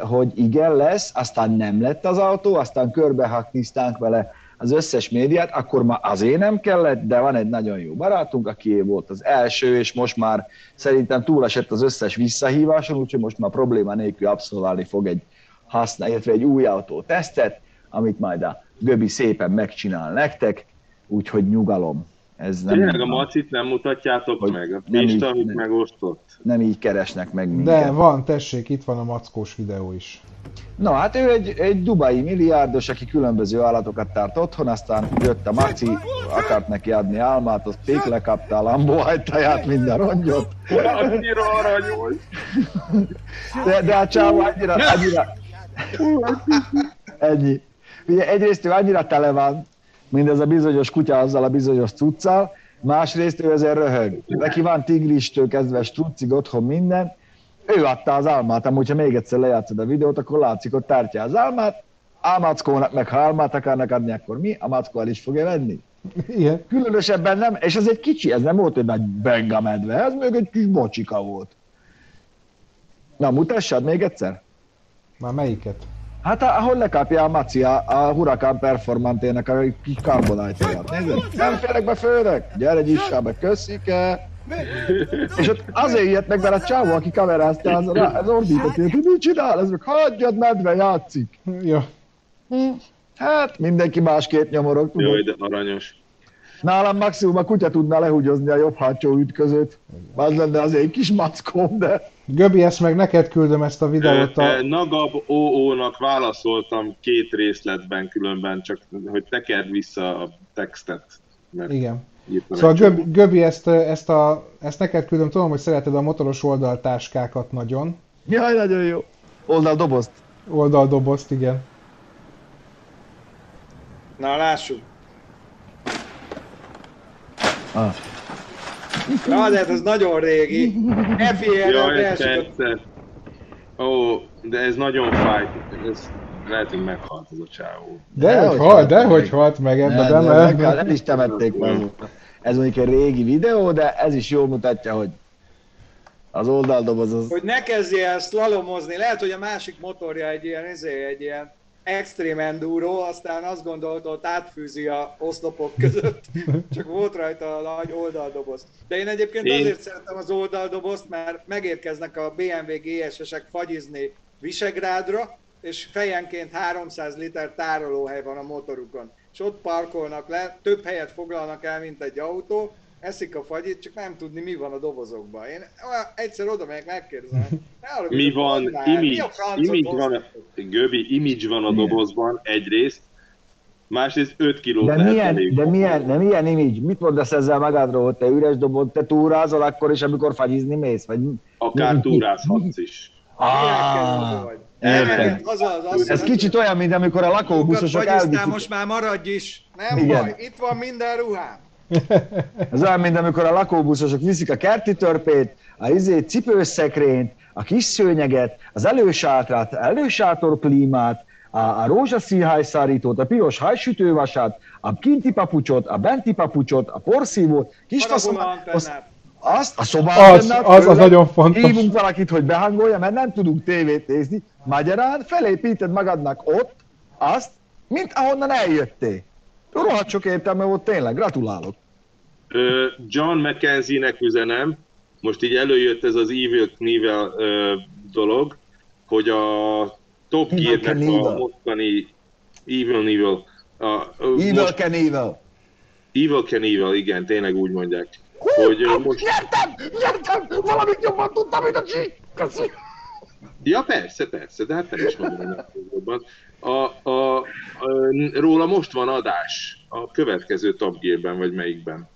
hogy igen lesz, aztán nem lett az autó, aztán körbehaknisztánk vele az összes médiát, akkor ma azért nem kellett, de van egy nagyon jó barátunk, aki volt az első, és most már szerintem túlesett az összes visszahíváson, úgyhogy most már probléma nélkül abszolválni fog egy használ, illetve egy új autó tesztet, amit majd a Göbi szépen megcsinál nektek, úgyhogy nyugalom. Ez nem Tényleg a macit nem mutatjátok hogy meg, a Pista, amit megosztott. Nem így keresnek meg minket. De van, tessék, itt van a mackós videó is. No, hát ő egy, egy dubai milliárdos, aki különböző állatokat tárt otthon, aztán jött a maci, akart neki adni álmát, az pék lekapta a lambó ajtaját, minden rongyot. Annyira aranyos. De, de a csávó annyira, annyira... Ennyi. Ugye egyrészt ő annyira tele van, mindez a bizonyos kutya azzal a bizonyos cuccal, másrészt ő ezért röhög. Neki van tigristől kezdve struccig otthon minden, ő adta az álmát, amúgy ha még egyszer lejátszod a videót, akkor látszik, hogy tártja az álmát, a mackónak meg ha álmát akarnak adni, akkor mi? A mackó el is fogja venni. Igen. Különösebben nem, és ez egy kicsi, ez nem volt egy nagy benga medve, ez még egy kis bocsika volt. Na, mutassad még egyszer. Már melyiket? Hát ahol lekapja a Maci a, a Huracán performantének a kis karbonajtaját. Nézd, nem félek be főnök, gyere gyissá be, köszike. És ott azért ilyet meg, mert a csávó, aki kamerázta, az, az ordított, hogy mit csinál, ez meg hagyjad, medve játszik. Ja. Hát mindenki másképp nyomorog. Tudod. Jaj, de aranyos. Nálam maximum a kutya tudná lehúgyozni a jobb hátsó ütközőt. Az lenne az egy kis mackóm, de... Göbi, ezt meg neked küldöm ezt a videót. A... Nagab OO-nak válaszoltam két részletben különben, csak hogy tekerd vissza a textet. Mert Igen. Szóval Göbi, Göbi ezt, ezt, a, ezt neked küldöm, tudom, hogy szereted a motoros oldaltáskákat nagyon. Jaj, nagyon jó. Oldaldobozt. Oldaldobozt, igen. Na, lássuk. Ah. Na, de hát ez nagyon régi. Jaj, persze. Ó, de ez nagyon fáj. Ez lehet, hogy meghalt az a csávó. De, de hogy halt, de hogy halt meg ebben, de, de, de, el is temették meg. Ez mondjuk egy régi videó, de ez is jól mutatja, hogy az oldaldoboz az... Hogy ne kezdje el slalomozni, lehet, hogy a másik motorja egy ilyen, ezé, egy ilyen extrém enduro, aztán azt gondolta, hogy átfűzi a oszlopok között, csak volt rajta a nagy oldaldoboz. De én egyébként én... azért szeretem az oldaldobozt, mert megérkeznek a BMW GS-esek fagyizni Visegrádra, és fejenként 300 liter tárolóhely van a motorukon. És ott parkolnak le, több helyet foglalnak el, mint egy autó, eszik a fagyit, csak nem tudni, mi van a dobozokban. Én egyszer oda megyek, megkérdezem. Mi van, image, image van, a, Göbi, image van a dobozban egyrészt, másrészt 5 kiló de milyen, de milyen, de milyen image? Mit mondasz ezzel magadról, hogy te üres doboz, te túrázol akkor is, amikor fagyizni mész? Vagy Akár mi, túrázhatsz is. Ah, az az, az, Ez kicsit olyan, mint amikor a lakóbuszosok elviszik. most már maradj is. Nem Igen. baj, itt van minden ruhám. Ez olyan, mint amikor a lakóbuszosok viszik a kerti törpét, a izé, cipőszekrényt, a kis szőnyeget, az elősátrát, elősátor klímát, a, a rózsaszín hajszárítót, a piros hajsütővasát, a kinti papucsot, a benti papucsot, a porszívót, kis faszomát, azt a szobában az, benned, az, az nagyon fontos. Hívunk valakit, hogy behangolja, mert nem tudunk tévét nézni. Magyarán felépíted magadnak ott azt, mint ahonnan eljöttél. Rohadt sok értelme volt tényleg, gratulálok. John McKenzie-nek üzenem, most így előjött ez az Evil Knievel dolog, hogy a Top Gear-nek a mostani Evil Knievel. A, Evil most, Knievel. Evil Knievel, igen, tényleg úgy mondják. Hú, hogy most... Nyertem! Nyertem! Valamit jobban tudtam, mint a G! Köszi! Ja, persze, persze, de hát nem is mondom jobban. A, a, a, róla most van adás a következő Top Gear-ben, vagy melyikben.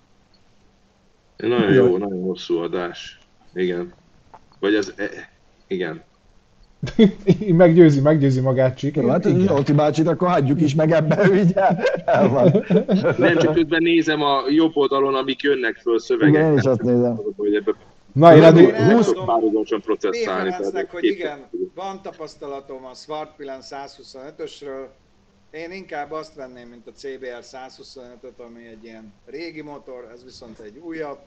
Nagyon jó, nagyon hosszú adás. Igen. Vagy az... E, igen. meggyőzi, meggyőzi magát Csik. Hát Zsolti bácsit akkor hagyjuk is meg ebbe, ugye? El van. Nem, csak közben nézem a jobb oldalon, amik jönnek föl szövegek. Igen, én is azt nézem. Hogy ebbe Na, én addig 20 párhuzamosan processzálni. hogy igen, van tapasztalatom a Swartpillen 125-ösről, én inkább azt venném, mint a CBR 125-öt, ami egy ilyen régi motor, ez viszont egy újabb.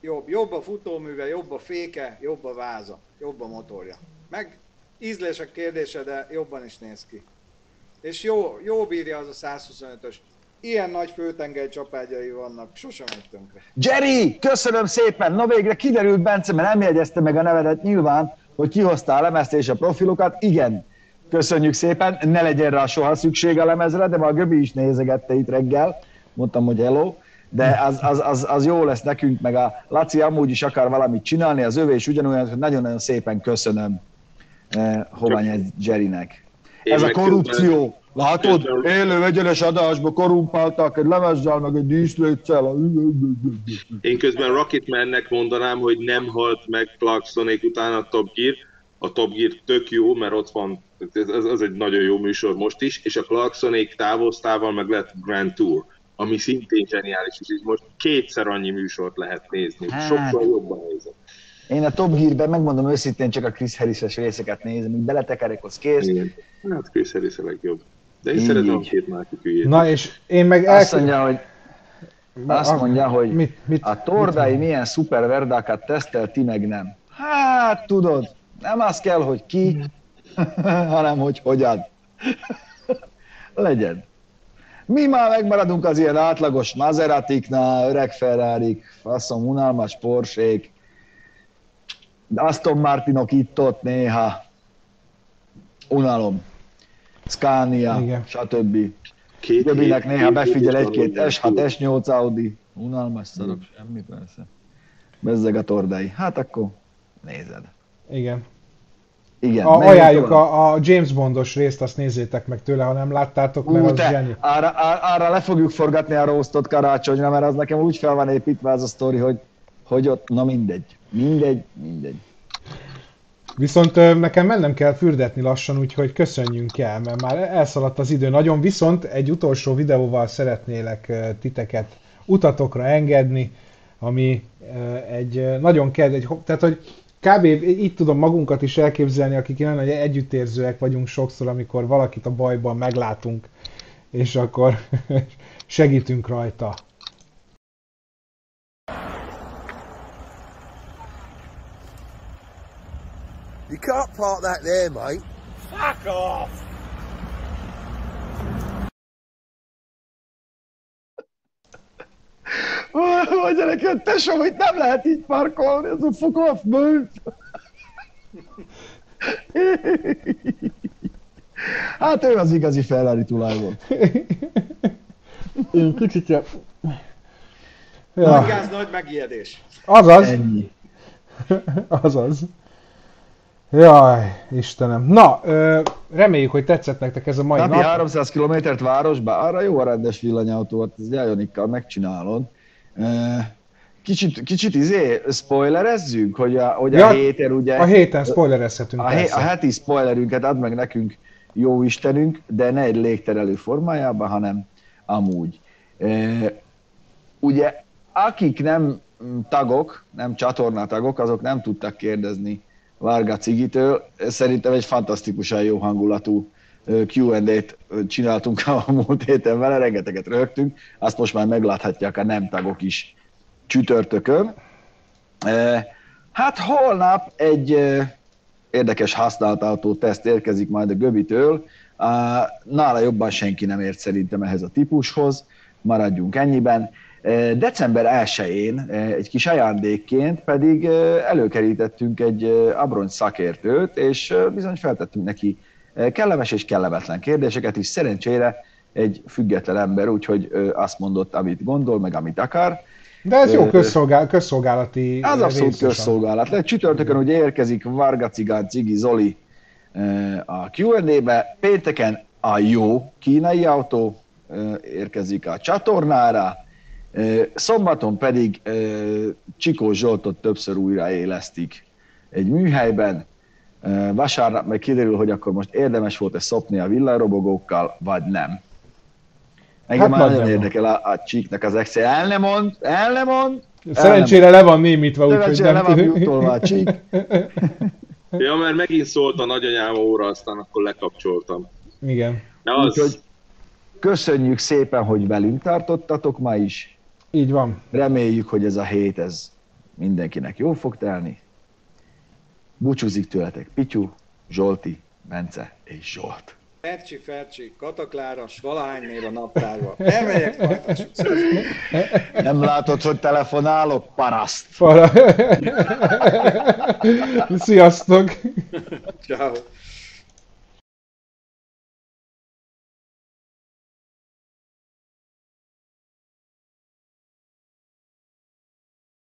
Jobb, jobb a futóműve, jobb a féke, jobb a váza, jobb a motorja. Meg ízlések kérdése, de jobban is néz ki. És jó, jó bírja az a 125-ös. Ilyen nagy főtengely csapágyai vannak, sosem megy tönkre. Jerry, köszönöm szépen! Na végre kiderült, Bence, mert nem jegyezte meg a nevedet nyilván, hogy kihoztál a lemezt és a profilokat. Igen, köszönjük szépen, ne legyen rá soha szükség a lemezre, de már a Göbi is nézegette itt reggel, mondtam, hogy hello, de az, az, az, az jó lesz nekünk, meg a Laci amúgy is akar valamit csinálni, az övé is ugyanolyan, hogy nagyon-nagyon szépen köszönöm eh, Hovany Jerrynek. Ez a korrupció, látod? Élő egyenes adásba korrumpáltak egy lemezzel, meg egy díszléccel. Én közben Rocketmannek mondanám, hogy nem halt meg Clarksonék után a Top Gear. A Top Gear tök jó, mert ott van, ez, ez egy nagyon jó műsor most is, és a Clarksonék távoztával meg lett Grand Tour ami szintén zseniális, és így most kétszer annyi műsort lehet nézni, hát, sokkal jobban nézem. Én a Top Gear-ben megmondom őszintén csak a Chris Harris-es részeket nézem, így beletekerek, az kész. Igen. Hát Chris Harris a legjobb. De én így, szeretem a két másik ügyét. Na és én meg el... Azt mondja, hogy azt mondja, hogy mit, mit, a Tordai mit milyen szuper verdákat tesztel, ti meg nem. Hát tudod, nem az kell, hogy ki, hanem hogy hogyan. Legyen. Mi már megmaradunk az ilyen átlagos Maseratiknál, öreg ferrari faszom, unalmas Porsék, Aston Martinok itt-ott néha, unalom, Scania, Igen. stb. Két Göbinek néha befigyel egy-két S6, S8 Audi, unalmas szarok, semmi persze. Bezzeg a tordai. Hát akkor nézed. Igen. Igen. A, ajánljuk a, a James Bondos részt, azt nézzétek meg tőle, ha nem láttátok, mert Ú, az te, zseni. Arra, arra le fogjuk forgatni a roastot karácsonyra, mert az nekem úgy fel van építve az a sztori, hogy, hogy ott, na mindegy. Mindegy, mindegy. Viszont nekem mennem kell fürdetni lassan, úgyhogy köszönjünk el, mert már elszaladt az idő nagyon, viszont egy utolsó videóval szeretnélek titeket utatokra engedni, ami egy nagyon kedves, tehát hogy kb. így tudom magunkat is elképzelni, akik nagyon együttérzőek vagyunk sokszor, amikor valakit a bajban meglátunk, és akkor segítünk rajta. You can't park that there, mate. Fuck off! Hogy gyerekek, tesó, hogy nem lehet így parkolni, ez a fuck off, move! Hát ő az igazi Ferrari tulajdon. Én kicsit... Ja. Nagy gáz, nagy megijedés. Azaz. Ennyi. Azaz. Jaj, Istenem. Na, ö, reméljük, hogy tetszett nektek ez a mai Napi nap. 300 kilométert városba, arra jó a rendes villanyautó, hát ez Jajonikkal megcsinálod. Kicsit, kicsit izé, spoilerezzünk, hogy a, hogy ja, a héten ugye... A héten spoilerezhetünk, a, hé, a heti spoilerünket ad meg nekünk jó Istenünk, de ne egy légterelő formájában, hanem amúgy. Ugye, akik nem tagok, nem csatornatagok, azok nem tudtak kérdezni Varga Cigitől. Szerintem egy fantasztikusan jó hangulatú Q&A-t csináltunk a múlt héten vele, rengeteget rögtünk, azt most már megláthatják a nem tagok is csütörtökön. Hát holnap egy érdekes használt teszt érkezik majd a Göbitől. Nála jobban senki nem ért szerintem ehhez a típushoz, maradjunk ennyiben. December 1-én egy kis ajándékként pedig előkerítettünk egy abroncs szakértőt, és bizony feltettünk neki kellemes és kellemetlen kérdéseket, és szerencsére egy független ember, úgyhogy azt mondott, amit gondol, meg amit akar. De ez jó közszolgál, közszolgálati Az abszolút részesen. közszolgálat. Le csütörtökön ugye érkezik Varga Cigán Cigi Zoli a Q&A-be, pénteken a jó kínai autó érkezik a csatornára, Szombaton pedig Csikó Zsoltot többször újraélesztik egy műhelyben. Vasárnap meg kiderül, hogy akkor most érdemes volt-e szopni a villanyrobogókkal, vagy nem. Engem hát már nagyon érdekel a, a csíknak az exe. El nem mond, el nem mond. Szerencsére el le van némítva, úgyhogy nem le van a csík. Ja, mert megint szólt a nagyanyám óra, aztán akkor lekapcsoltam. Igen. De az... Úgyhogy köszönjük szépen, hogy velünk tartottatok ma is. Így van. Reméljük, hogy ez a hét ez mindenkinek jól fog telni. Búcsúzik tőletek Pityu, Zsolti, Bence és Zsolt. Fercsi, Fercsi, Katakláras, valahány név a naptárba. Elmegyek majd. Nem látod, hogy telefonálok? Paraszt! Para... Sziasztok! Ciao.